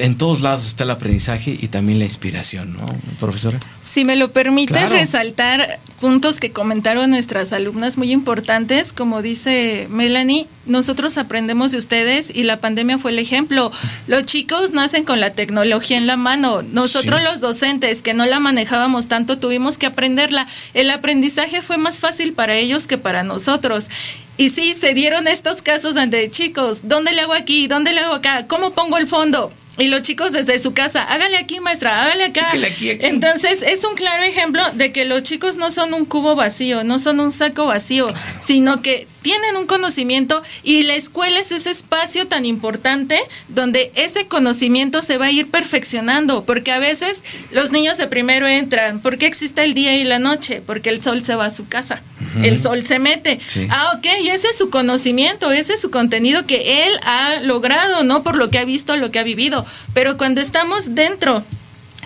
En todos lados está el aprendizaje y también la inspiración, ¿no, profesora? Si me lo permite Claro. resaltar puntos que comentaron nuestras alumnas muy importantes, como dice Melanie, nosotros aprendemos de ustedes y la pandemia fue el ejemplo. Los chicos nacen con la tecnología en la mano. Nosotros Sí. los docentes que no la manejábamos tanto tuvimos que aprenderla. El aprendizaje fue más fácil para ellos que para nosotros. Y sí, se dieron estos casos donde chicos, ¿dónde le hago aquí? ¿Dónde le hago acá? ¿Cómo pongo el fondo? Y los chicos desde su casa, hágale aquí, maestra, hágale acá. Aquí, aquí. Entonces, es un claro ejemplo de que los chicos no son un cubo vacío, no son un saco vacío, sino que tienen un conocimiento y la escuela es ese espacio tan importante donde ese conocimiento se va a ir perfeccionando, porque a veces los niños de primero entran, ¿por qué existe el día y la noche? Porque el sol se va a su casa, el sol se mete. Sí. Ah, ok, y ese es su conocimiento, ese es su contenido que él ha logrado, ¿no? Por lo que ha visto, lo que ha vivido. Pero cuando estamos dentro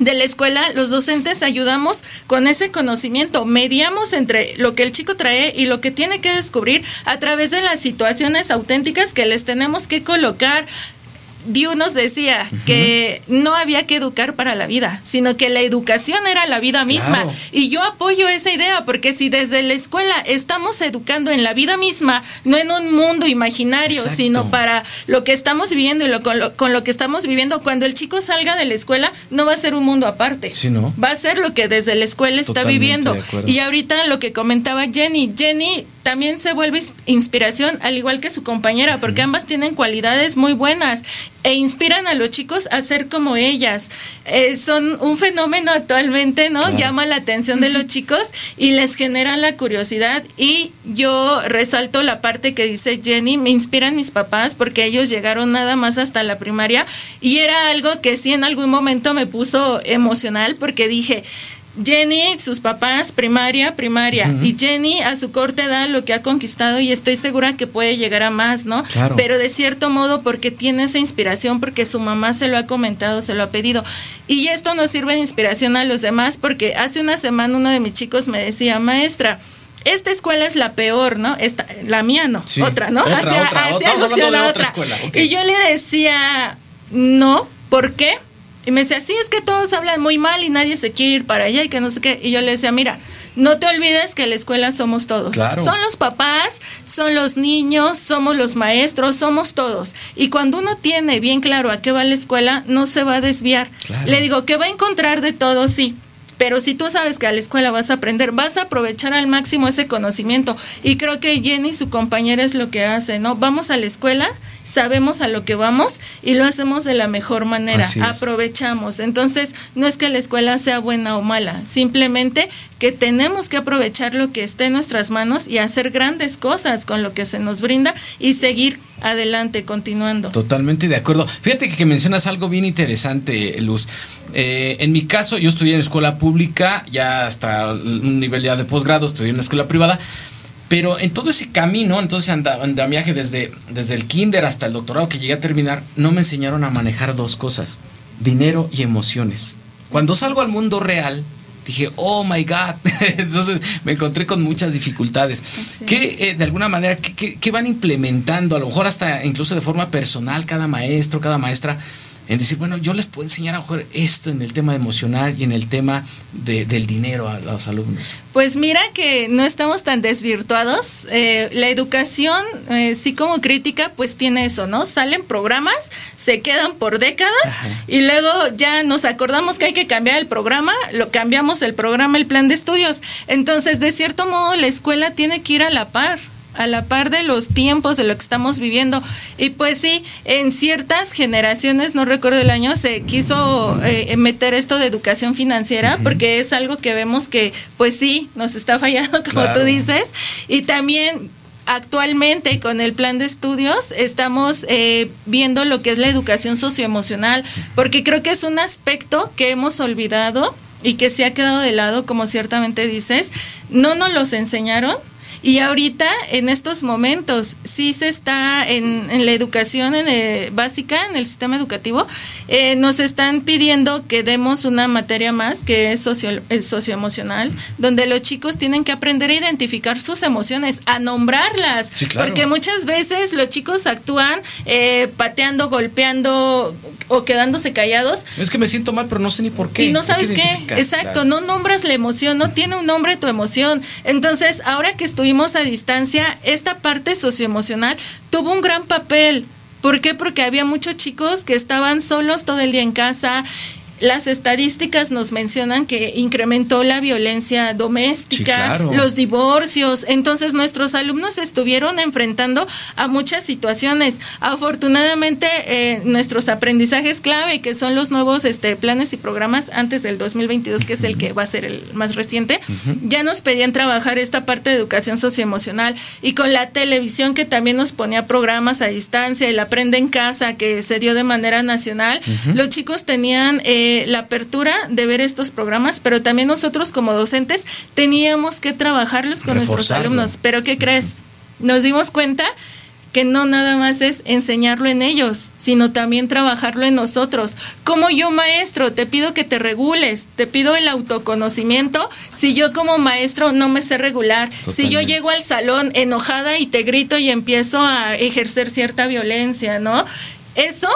de la escuela, los docentes ayudamos con ese conocimiento, mediamos entre lo que el chico trae y lo que tiene que descubrir a través de las situaciones auténticas que les tenemos que colocar. Dios nos decía que no había que educar para la vida, sino que la educación era la vida misma. Claro. Y yo apoyo esa idea, porque si desde la escuela estamos educando en la vida misma, no en un mundo imaginario, Exacto. sino para lo que estamos viviendo y lo, con, lo, con lo que estamos viviendo, cuando el chico salga de la escuela, no va a ser un mundo aparte. Sí, ¿no? Va a ser lo que desde la escuela está Totalmente viviendo. Y ahorita lo que comentaba Jenny, Jenny también se vuelve ins- inspiración, al igual que su compañera, porque ambas tienen cualidades muy buenas e inspiran a los chicos a ser como ellas. Eh, son un fenómeno actualmente, ¿no? Claro. Llama la atención de los chicos y les genera la curiosidad. Y yo resalto la parte que dice Jenny, me inspiran mis papás porque ellos llegaron nada más hasta la primaria y era algo que sí en algún momento me puso emocional porque dije, Jenny, sus papás, primaria, primaria. Y Jenny a su corta edad lo que ha conquistado y estoy segura que puede llegar a más, ¿no? Claro. Pero de cierto modo porque tiene esa inspiración, porque su mamá se lo ha comentado, se lo ha pedido. Y esto nos sirve de inspiración a los demás porque hace una semana uno de mis chicos me decía, maestra, esta escuela es la peor, ¿no? Esta, la mía no, Sí. otra, ¿no? Otra, Hacía- otra. de otra escuela. Y yo le decía, no, ¿por qué? Y me decía, sí, es que todos hablan muy mal y nadie se quiere ir para allá y que no sé qué. Y yo le decía, mira, no te olvides que la escuela somos todos. Claro. Son los papás, son los niños, somos los maestros, somos todos. Y cuando uno tiene bien claro a qué va la escuela, no se va a desviar. Claro. Le digo que va a encontrar de todo, sí. Pero si tú sabes que a la escuela vas a aprender, vas a aprovechar al máximo ese conocimiento. Y creo que Jenny, su compañera, es lo que hace, ¿no? Vamos a la escuela, sabemos a lo que vamos y lo hacemos de la mejor manera. Aprovechamos. Entonces, no es que la escuela sea buena o mala, simplemente que tenemos que aprovechar lo que esté en nuestras manos y hacer grandes cosas con lo que se nos brinda y seguir adelante, continuando. Totalmente de acuerdo. Fíjate que, que mencionas algo bien interesante, Luz. Eh, en mi caso, yo estudié en escuela pública, ya hasta un nivel ya de posgrado, estudié en una escuela privada. Pero en todo ese camino, entonces anda- andamiaje desde, desde el kinder hasta el doctorado que llegué a terminar, no me enseñaron a manejar dos cosas, dinero y emociones. Cuando salgo al mundo real, dije, oh my God, entonces me encontré con muchas dificultades. ¿Qué, eh, de alguna manera, ¿qué, qué- qué van implementando? A lo mejor hasta incluso de forma personal, cada maestro, cada maestra, en decir, bueno, yo les puedo enseñar a mejor esto en el tema emocional y en el tema de, del dinero a los alumnos? Pues mira que no estamos tan desvirtuados. Eh, la educación, eh, sí como crítica, pues tiene eso, ¿no? Salen programas, se quedan por décadas y luego ya nos acordamos que hay que cambiar el programa, lo cambiamos el programa, el plan de estudios. Entonces, de cierto modo, la escuela tiene que ir a la par a la par de los tiempos de lo que estamos viviendo. Y pues sí, en ciertas generaciones, no recuerdo el año, se quiso eh, meter esto de educación financiera, porque es algo que vemos que, pues sí, nos está fallando, como tú dices. Y también actualmente con el plan de estudios estamos eh, viendo lo que es la educación socioemocional, porque creo que es un aspecto que hemos olvidado y que se ha quedado de lado, como ciertamente dices. No nos los enseñaron y ahorita, en estos momentos, sí se está en, la educación en eh, básica, en el sistema educativo, eh, nos están pidiendo que demos una materia más que es, socio, socioemocional, donde los chicos tienen que aprender a identificar sus emociones, a nombrarlas. Porque muchas veces los chicos actúan eh, pateando, golpeando o quedándose callados. Es que me siento mal, pero no sé ni por qué. Y no sabes qué. Exacto, no nombras la emoción, no tiene un nombre tu emoción. Entonces, ahora que estuvimos a distancia, esta parte socioemocional tuvo un gran papel. ¿Por qué? Porque había muchos chicos que estaban solos todo el día en casa las estadísticas nos mencionan que incrementó la violencia doméstica, los divorcios. Entonces nuestros alumnos estuvieron enfrentando a muchas situaciones. Afortunadamente eh, nuestros aprendizajes clave, que son los nuevos este, planes y programas antes del 2022, que es el que va a ser el más reciente, ya nos pedían trabajar esta parte de educación socioemocional y con la televisión que también nos ponía programas a distancia, el aprende en casa que se dio de manera nacional, los chicos tenían... Eh, la apertura de ver estos programas, pero también nosotros como docentes teníamos que trabajarlos con nuestros alumnos. Pero ¿qué crees? Nos dimos cuenta que no nada más es enseñarlo en ellos, sino también trabajarlo en nosotros. Como yo maestro, te pido que te regules, te pido el autoconocimiento. Si yo como maestro no me sé regular, si yo llego al salón enojada y te grito y empiezo a ejercer cierta violencia, ¿no? Eso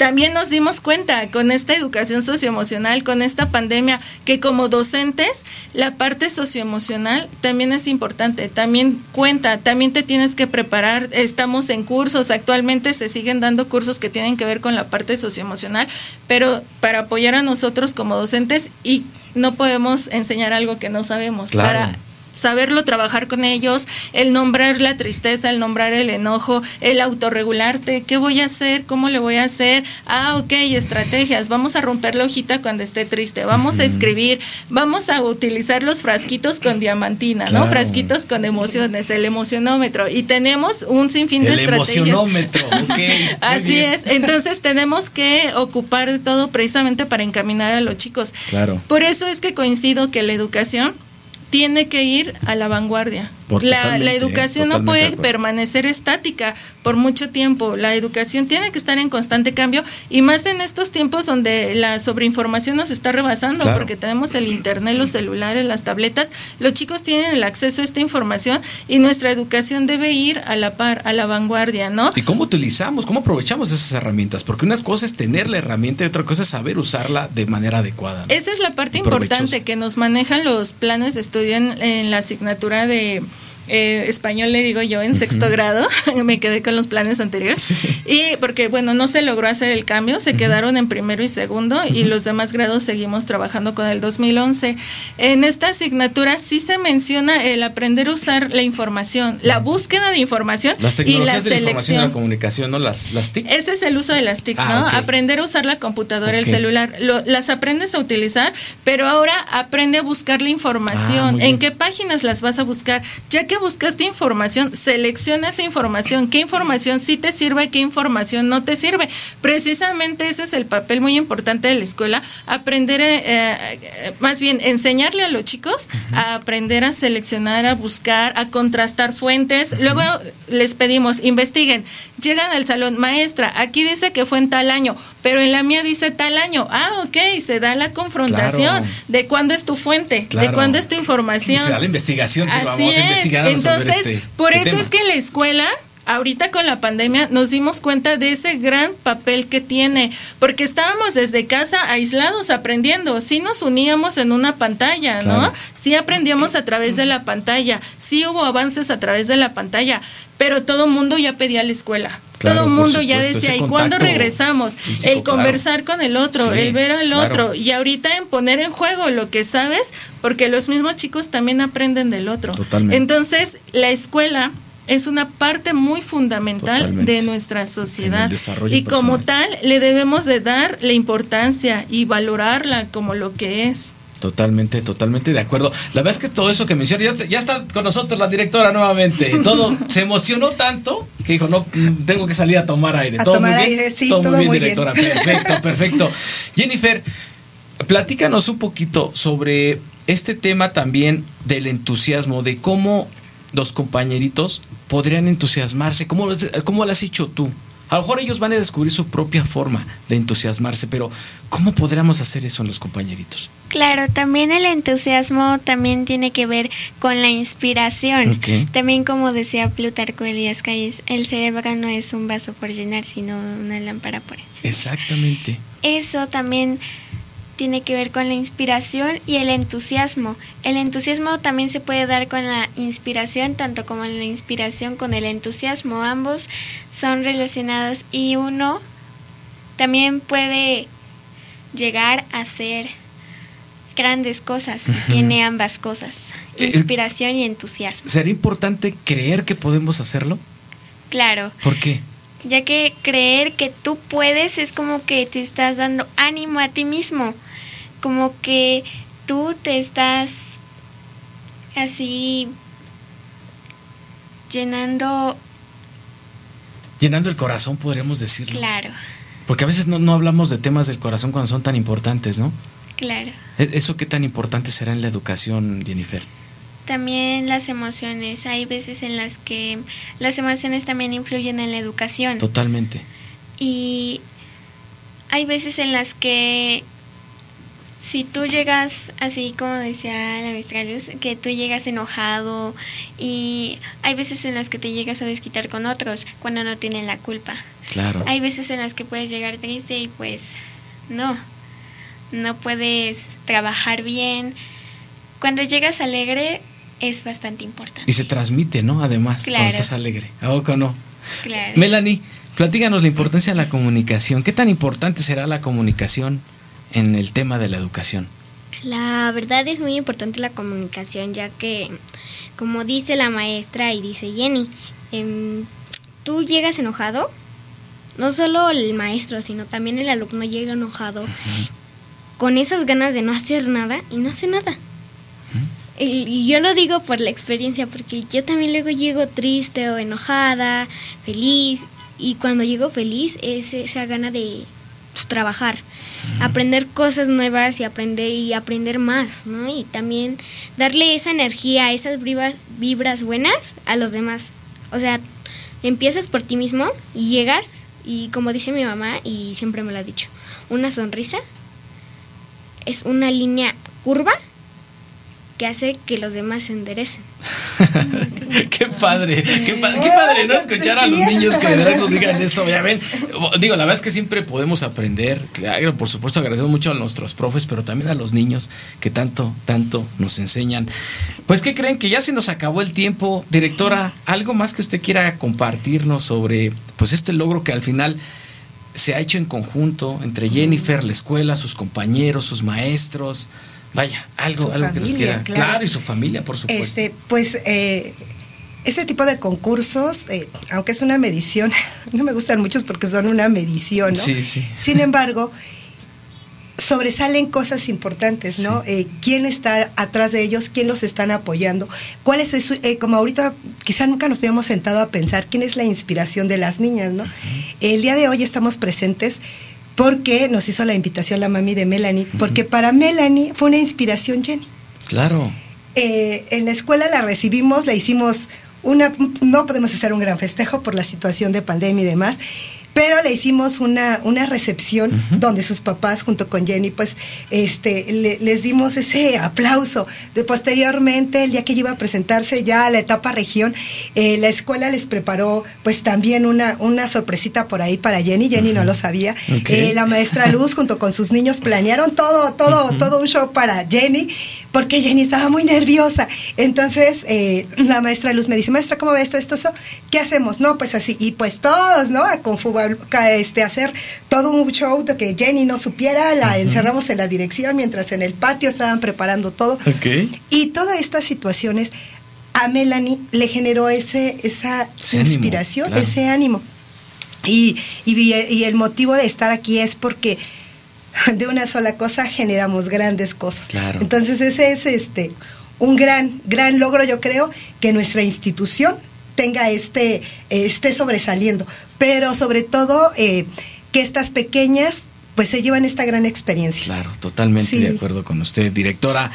también nos dimos cuenta con esta educación socioemocional, con esta pandemia, que como docentes la parte socioemocional también es importante, también cuenta, también te tienes que preparar. Estamos en cursos, actualmente se siguen dando cursos que tienen que ver con la parte socioemocional, pero para apoyar a nosotros como docentes y no podemos enseñar algo que no sabemos. Para saberlo trabajar con ellos, el nombrar la tristeza, el nombrar el enojo, el autorregularte, ¿qué voy a hacer? ¿Cómo le voy a hacer? Ah, ok, estrategias, vamos a romper la hojita cuando esté triste, vamos a escribir, vamos a utilizar los frasquitos con diamantina, ¿no? Frasquitos con emociones, el emocionómetro y tenemos un sinfín de estrategias. El emocionómetro, ok. Así es, entonces tenemos que ocupar de todo precisamente para encaminar a los chicos. Claro. Por eso es que coincido que la educación tiene que ir a la vanguardia la, la, educación no puede permanecer estática por mucho tiempo. La educación tiene que estar en constante cambio y más en estos tiempos donde la sobreinformación nos está rebasando porque tenemos el internet, los celulares, las tabletas. Los chicos tienen el acceso a esta información y nuestra educación debe ir a la par, a la vanguardia, ¿no? ¿Y cómo utilizamos, cómo aprovechamos esas herramientas? Porque una cosa es tener la herramienta y otra cosa es saber usarla de manera adecuada. Esa es la parte importante que nos manejan los planes de estudio en la asignatura de eh, español le digo yo en sexto grado, me quedé con los planes anteriores. Y porque, bueno, no se logró hacer el cambio, se quedaron en primero y segundo y los demás grados seguimos trabajando con el 2011. En esta asignatura sí se menciona el aprender a usar la información, la búsqueda de información y la selección. De la, y la comunicación, ¿no? Las, las TIC. Ese es el uso de las TIC, ah, ¿no? Aprender a usar la computadora, el celular. las aprendes a utilizar, pero ahora aprende a buscar la información. Ah, ¿En qué páginas las vas a buscar? Ya que buscaste información, selecciona esa información, qué información sí te sirve, qué información no te sirve. Precisamente ese es el papel muy importante de la escuela, aprender, eh, eh, más bien enseñarle a los chicos a aprender a seleccionar, a buscar, a contrastar fuentes. Luego les pedimos, investiguen, llegan al salón, maestra, aquí dice que fue en tal año, pero en la mía dice tal año. Ah, ok, se da la confrontación de cuándo es tu fuente, de cuándo es tu información. Se da la investigación, Así vamos a investigar. Entonces, este, por este eso es que la escuela ahorita con la pandemia nos dimos cuenta de ese gran papel que tiene, porque estábamos desde casa aislados aprendiendo, sí nos uníamos en una pantalla, ¿no? Sí aprendíamos a través de la pantalla, sí hubo avances a través de la pantalla, pero todo el mundo ya pedía la escuela. todo el mundo ya decía, ¿y cuándo regresamos? el conversar con el otro, el ver al otro, y ahorita en poner en juego lo que sabes, porque los mismos chicos también aprenden del otro. Totalmente. Entonces, la escuela es una parte muy fundamental de nuestra sociedad y como tal le debemos de dar la importancia y valorarla como lo que es. Totalmente, totalmente de acuerdo. La verdad es que todo eso que menciona, ya, está con nosotros la directora nuevamente. Todo se emocionó tanto que dijo, no, tengo que salir a tomar aire. A tomar aire, sí, todo, muy bien, directora. Perfecto, perfecto. Jennifer, platícanos un poquito sobre este tema también del entusiasmo, de cómo los compañeritos podrían entusiasmarse? ¿Cómo, ¿Cómo lo has hecho tú? A lo mejor ellos van a descubrir su propia forma de entusiasmarse, pero ¿cómo podríamos hacer eso en los compañeritos? Claro, también el entusiasmo también tiene que ver con la inspiración. También como decía Plutarco Elías Calles, el cerebro no es un vaso por llenar, sino una lámpara por encima. Exactamente. Eso también tiene que ver con la inspiración y el entusiasmo. El entusiasmo también se puede dar con la inspiración, tanto como la inspiración con el entusiasmo. Ambos son relacionados y uno también puede llegar a hacer grandes cosas. Tiene ambas cosas, eh, inspiración y entusiasmo. ¿Sería importante creer que podemos hacerlo? Claro. ¿Por qué? Ya que creer que tú puedes es como que te estás dando ánimo a ti mismo como que tú te estás así llenando... Llenando el corazón, podríamos decirlo. Claro. Porque a veces no, hablamos de temas del corazón cuando son tan importantes, ¿no? Claro. ¿E-, ¿Eso qué tan importante será en la educación, Jennifer? También las emociones. Hay veces en las que las emociones también influyen en la educación. Totalmente. Y hay veces en las que si tú llegas así como decía la maestra Luz, que tú llegas enojado y hay veces en las que te llegas a desquitar con otros cuando no tienen la culpa. Claro. Hay veces en las que puedes llegar triste y pues no, no puedes trabajar bien. Cuando llegas alegre es bastante importante. Y se transmite, ¿no? Además, cuando estás alegre. ¿A poco no? Claro. Melanie, platíganos la importancia de la comunicación. ¿Qué tan importante será la comunicación? En el tema de la educación? La verdad es muy importante la comunicación, ya que, como dice la maestra y dice Jenny, em, tú llegas enojado, no solo el maestro, sino también el alumno llega enojado, con esas ganas de no hacer nada y no hace nada. y, yo lo digo por la experiencia, porque yo también luego llego triste o enojada, feliz, y cuando llego feliz es esa gana de pues, trabajar aprender cosas nuevas y aprender y aprender más, ¿no? Y también darle esa energía, esas vibras, vibras buenas a los demás. O sea, empiezas por ti mismo y llegas y como dice mi mamá y siempre me lo ha dicho, una sonrisa es una línea curva que hace que los demás se enderecen. qué padre, qué, padre, ¿no? Escuchar a los niños que de verdad nos digan esto. Ya ven, digo, la verdad es que siempre podemos aprender. Claro, por supuesto, agradecemos mucho a nuestros profes, pero también a los niños que tanto, tanto nos enseñan. Pues, ¿qué creen? Que ya se nos acabó el tiempo. Directora, ¿algo más que usted quiera compartirnos sobre pues este logro que al final se ha hecho en conjunto entre Jennifer, la escuela, sus compañeros, sus maestros? Vaya, algo, algo que nos queda. Claro. y su familia, por supuesto. Este, pues eh, este tipo de concursos, eh, aunque es una medición, no me gustan muchos porque son una medición, ¿no? Sí, sí. Sin embargo, sobresalen cosas importantes, ¿no? Eh, ¿Quién está atrás de ellos? ¿Quién los están apoyando? ¿Cuál es, eso? como ahorita quizá nunca nos habíamos sentado a pensar, quién es la inspiración de las niñas, ¿no? El día de hoy estamos presentes porque nos hizo la invitación la mami de Melanie, porque para Melanie fue una inspiración Jenny. Claro. Eh, en la escuela la recibimos, la hicimos una, no podemos hacer un gran festejo por la situación de pandemia y demás, pero le hicimos una, una recepción donde sus papás junto con Jenny pues este les dimos ese aplauso de posteriormente el día que iba a presentarse ya a la etapa región eh, la escuela les preparó pues también una, una sorpresita por ahí para Jenny. Jenny no lo sabía. Eh, la maestra Luz junto con sus niños planearon todo todo todo un show para Jenny porque Jenny estaba muy nerviosa. Entonces eh, la maestra Luz me dice maestra cómo ve esto esto eso qué hacemos no pues así y pues todos no a este, hacer todo un show de que Jenny no supiera, la encerramos en la dirección mientras en el patio estaban preparando todo. Y todas estas situaciones a Melanie le generó ese, esa inspiración, ese ánimo. Y, y, el motivo de estar aquí es porque de una sola cosa generamos grandes cosas. Entonces ese es este un gran, gran logro, yo creo, que nuestra institución tenga este, esté sobresaliendo, pero sobre todo eh, que estas pequeñas pues se llevan esta gran experiencia. Claro, totalmente de acuerdo con usted, directora.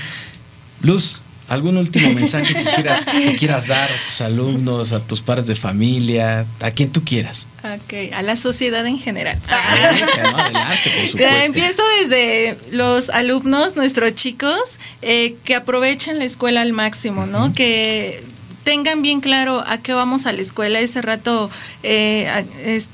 Luz, ¿algún último mensaje que quieras, quieras dar a tus alumnos, a tus padres de familia, a quien tú quieras? Ok, a la sociedad en general. adelante, por supuesto. Empiezo desde los alumnos, nuestros chicos, eh, que aprovechen la escuela al máximo, ¿no? Que tengan bien claro a qué vamos a la escuela. Ese rato eh,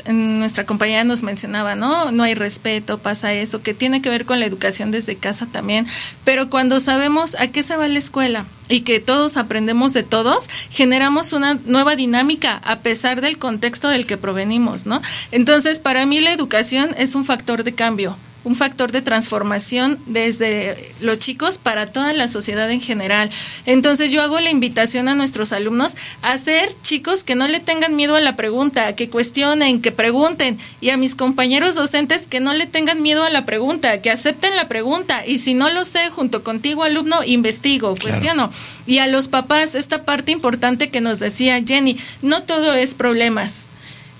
nuestra compañera nos mencionaba, ¿no? No hay respeto, pasa eso, que tiene que ver con la educación desde casa también. Pero cuando sabemos a qué se va la escuela y que todos aprendemos de todos, generamos una nueva dinámica a pesar del contexto del que provenimos, ¿no? Entonces, para mí la educación es un factor de cambio un factor de transformación desde los chicos para toda la sociedad en general. Entonces yo hago la invitación a nuestros alumnos a ser chicos que no le tengan miedo a la pregunta, que cuestionen, que pregunten, y a mis compañeros docentes que no le tengan miedo a la pregunta, que acepten la pregunta, y si no lo sé, junto contigo alumno, investigo, cuestiono. Y a los papás, esta parte importante que nos decía Jenny, no todo es problemas.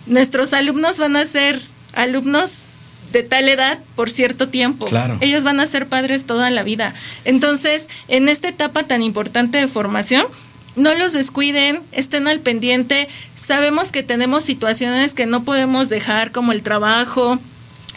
Nuestros alumnos van a ser alumnos de tal edad por cierto tiempo. Ellos van a ser padres toda la vida. Entonces, en esta etapa tan importante de formación, no los descuiden, estén al pendiente. Sabemos que tenemos situaciones que no podemos dejar, como el trabajo,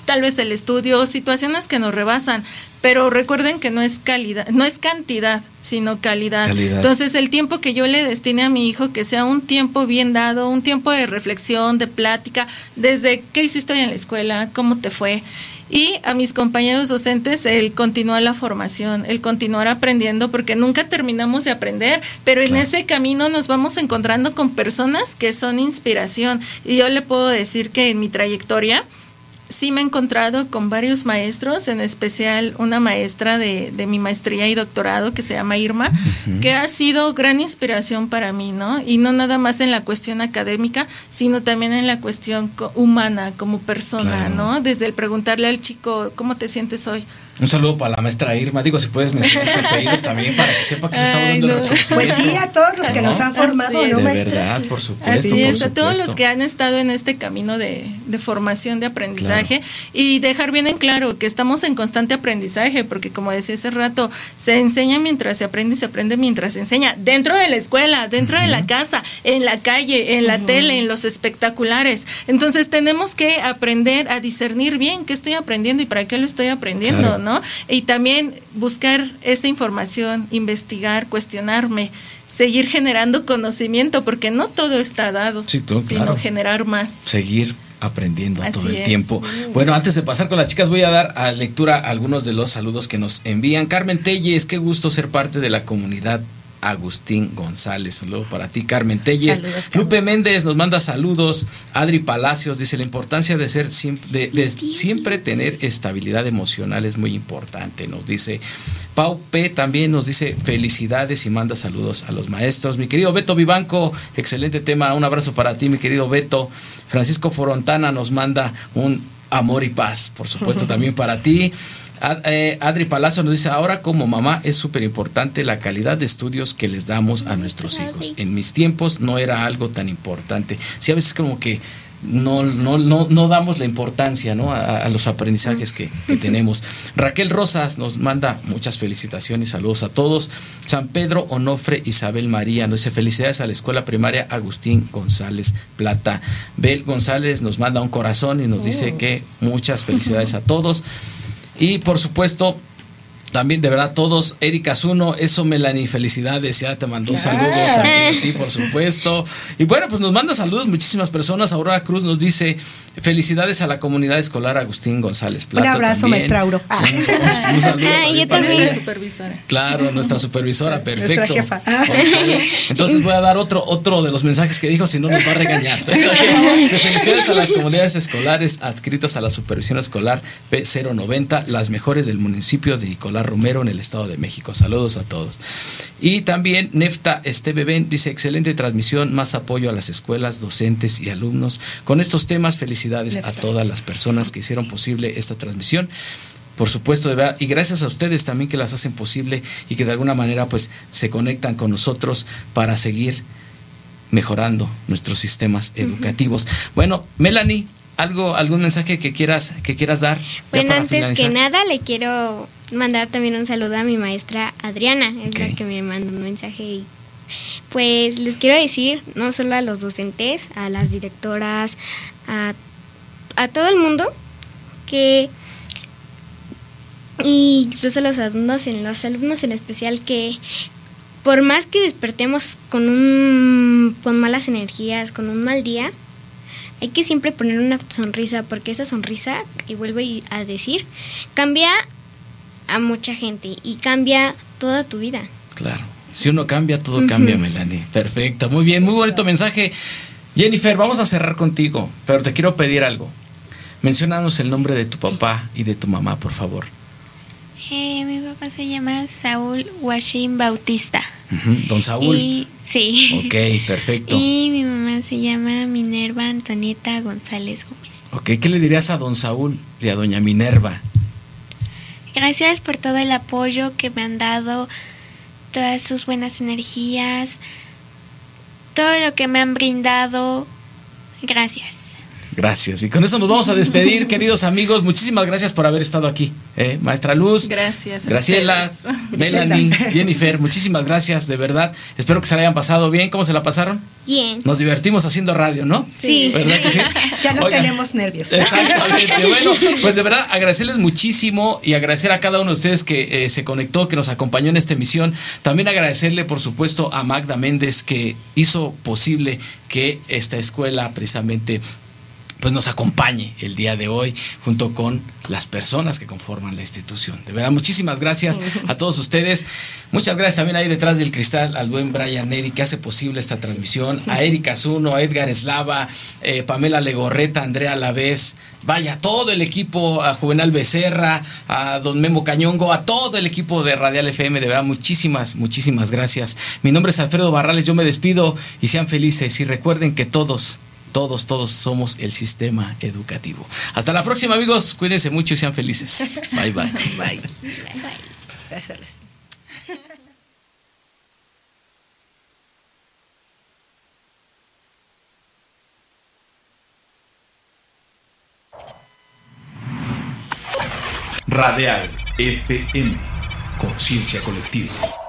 tal vez el estudio, situaciones que nos rebasan, pero recuerden que no es calidad, no es cantidad, sino calidad. Entonces, el tiempo que yo le destine a mi hijo, que sea un tiempo bien dado, un tiempo de reflexión, de plática, desde qué hiciste hoy en la escuela, cómo te fue. Y a mis compañeros docentes, el continuar la formación, el continuar aprendiendo, porque nunca terminamos de aprender, pero en ese camino nos vamos encontrando con personas que son inspiración. Y yo le puedo decir que en mi trayectoria, sí me he encontrado con varios maestros, en especial una maestra de, de mi maestría y doctorado que se llama Irma, que ha sido gran inspiración para mí, ¿no? Y no nada más en la cuestión académica, sino también en la cuestión humana, como persona, ¿no? Desde el preguntarle al chico, ¿cómo te sientes hoy? Un saludo para la maestra Irma. Digo, si puedes mencionar sus apellidos también para que sepa que se estamos dando no. Pues sí, a todos los que nos han formado, ¿no, De verdad, por supuesto. Así es, a todos los que han estado en este camino de, de formación, de aprendizaje y dejar bien en claro que estamos en constante aprendizaje, porque como decía hace rato, se enseña mientras se aprende y se aprende mientras se enseña. Dentro de la escuela, dentro de la casa, en la calle, en la tele, en los espectaculares. Entonces tenemos que aprender a discernir bien qué estoy aprendiendo y para qué lo estoy aprendiendo. ¿No? Y también buscar esa información, investigar, cuestionarme, seguir generando conocimiento, porque no todo está dado, sino generar más. Seguir aprendiendo todo el tiempo. Bueno, antes de pasar con las chicas, voy a dar a lectura algunos de los saludos que nos envían. Carmen Telles, qué gusto ser parte de la comunidad Agustín González. Saludos para ti, Carmen Telles. Lupe Méndez nos manda saludos. Adri Palacios dice: La importancia de ser de, siempre tener estabilidad emocional es muy importante. Nos dice Pau P. también nos dice felicidades y manda saludos a los maestros. Mi querido Beto Vivanco, excelente tema. Un abrazo para ti, mi querido Beto. Francisco Forontana nos manda un amor y paz, por supuesto, también para ti. Eh, Adri Palacio nos dice, ahora como mamá es súper importante la calidad de estudios que les damos a nuestros hijos. En mis tiempos no era algo tan importante. Sí, a veces como que no, no, no, no damos la importancia ¿no? a, los aprendizajes que, tenemos. Raquel Rosas nos manda muchas felicitaciones, saludos a todos. San Pedro Onofre Isabel María nos dice felicidades a la escuela primaria Agustín González Plata. Bel González nos manda un corazón y nos dice oh. que muchas felicidades a todos. Y por supuesto, también, de verdad, todos, Erika Zuno, eso Melanie, felicidades, ya te mandó un saludo también a ti, por supuesto. Y bueno, pues nos manda saludos muchísimas personas. Aurora Cruz nos dice felicidades a la comunidad escolar Agustín González Plata. Un abrazo, maestra Auro. Un, saludo. yo también. supervisora. Claro, nuestra supervisora, perfecto. Entonces voy a dar otro, otro de los mensajes que dijo, si no nos va a regañar. felicidades a las comunidades escolares adscritas a la supervisión escolar P090, las mejores del municipio de Nicolás Romero en el Estado de México. Saludos a todos. Y también Nefta Estebeben dice, excelente transmisión, más apoyo a las escuelas, docentes y alumnos. Con estos temas, felicidades a todas las personas que hicieron posible esta transmisión por supuesto, de verdad, y gracias a ustedes también que las hacen posible y que de alguna manera pues se conectan con nosotros para seguir mejorando nuestros sistemas educativos. Bueno, Melanie, algo algún mensaje que quieras que quieras dar bueno antes que nada le quiero mandar también un saludo a mi maestra Adriana. Es la que me mandó un mensaje y pues les quiero decir no solo a los docentes a las directoras a, a todo el mundo que y incluso los alumnos en los alumnos en especial que por más que despertemos con un con malas energías con un mal día hay que siempre poner una sonrisa porque esa sonrisa, y vuelvo a decir, cambia a mucha gente y cambia toda tu vida. Claro. Si uno cambia, todo cambia, Melanie. Perfecto. Muy bien, muy bonito mensaje. Jennifer, vamos a cerrar contigo, pero te quiero pedir algo. Mencionanos el nombre de tu papá y de tu mamá, por favor. Eh, mi papá se llama Saúl Washim Bautista. Don Saúl. Sí. Ok, perfecto. Y mi mamá se llama Minerva Antonieta González Gómez. Ok, ¿qué le dirías a don Saúl y a doña Minerva? Gracias por todo el apoyo que me han dado, todas sus buenas energías, todo lo que me han brindado. Gracias. Gracias. Y con eso nos vamos a despedir, queridos amigos. Muchísimas gracias por haber estado aquí. ¿eh? Maestra Luz. Gracias. Graciela, Melanie, Jennifer, muchísimas gracias, de verdad. Espero que se la hayan pasado bien. ¿Cómo se la pasaron? Bien. Nos divertimos haciendo radio, ¿no? Sí. ¿Verdad que sí? ya no tenemos nervios. Exactamente. bueno, pues de verdad agradecerles muchísimo y agradecer a cada uno de ustedes que eh, se conectó, que nos acompañó en esta emisión. También agradecerle, por supuesto, a Magda Méndez que hizo posible que esta escuela precisamente pues nos acompañe el día de hoy junto con las personas que conforman la institución. De verdad, muchísimas gracias a todos ustedes. Muchas gracias también ahí detrás del cristal al buen Brian Neri que hace posible esta transmisión, a Erika Zuno, a Edgar Eslava, eh, Pamela Legorreta, Andrea Lavés, vaya, todo el equipo, a Juvenal Becerra, a don Memo Cañongo, a todo el equipo de Radial FM, de verdad, muchísimas, muchísimas gracias. Mi nombre es Alfredo Barrales, yo me despido y sean felices y recuerden que todos todos, todos somos el sistema educativo. Hasta la próxima, amigos. Cuídense mucho y sean felices. Bye, bye. Bye. bye. Gracias. Radial FM. Conciencia colectiva.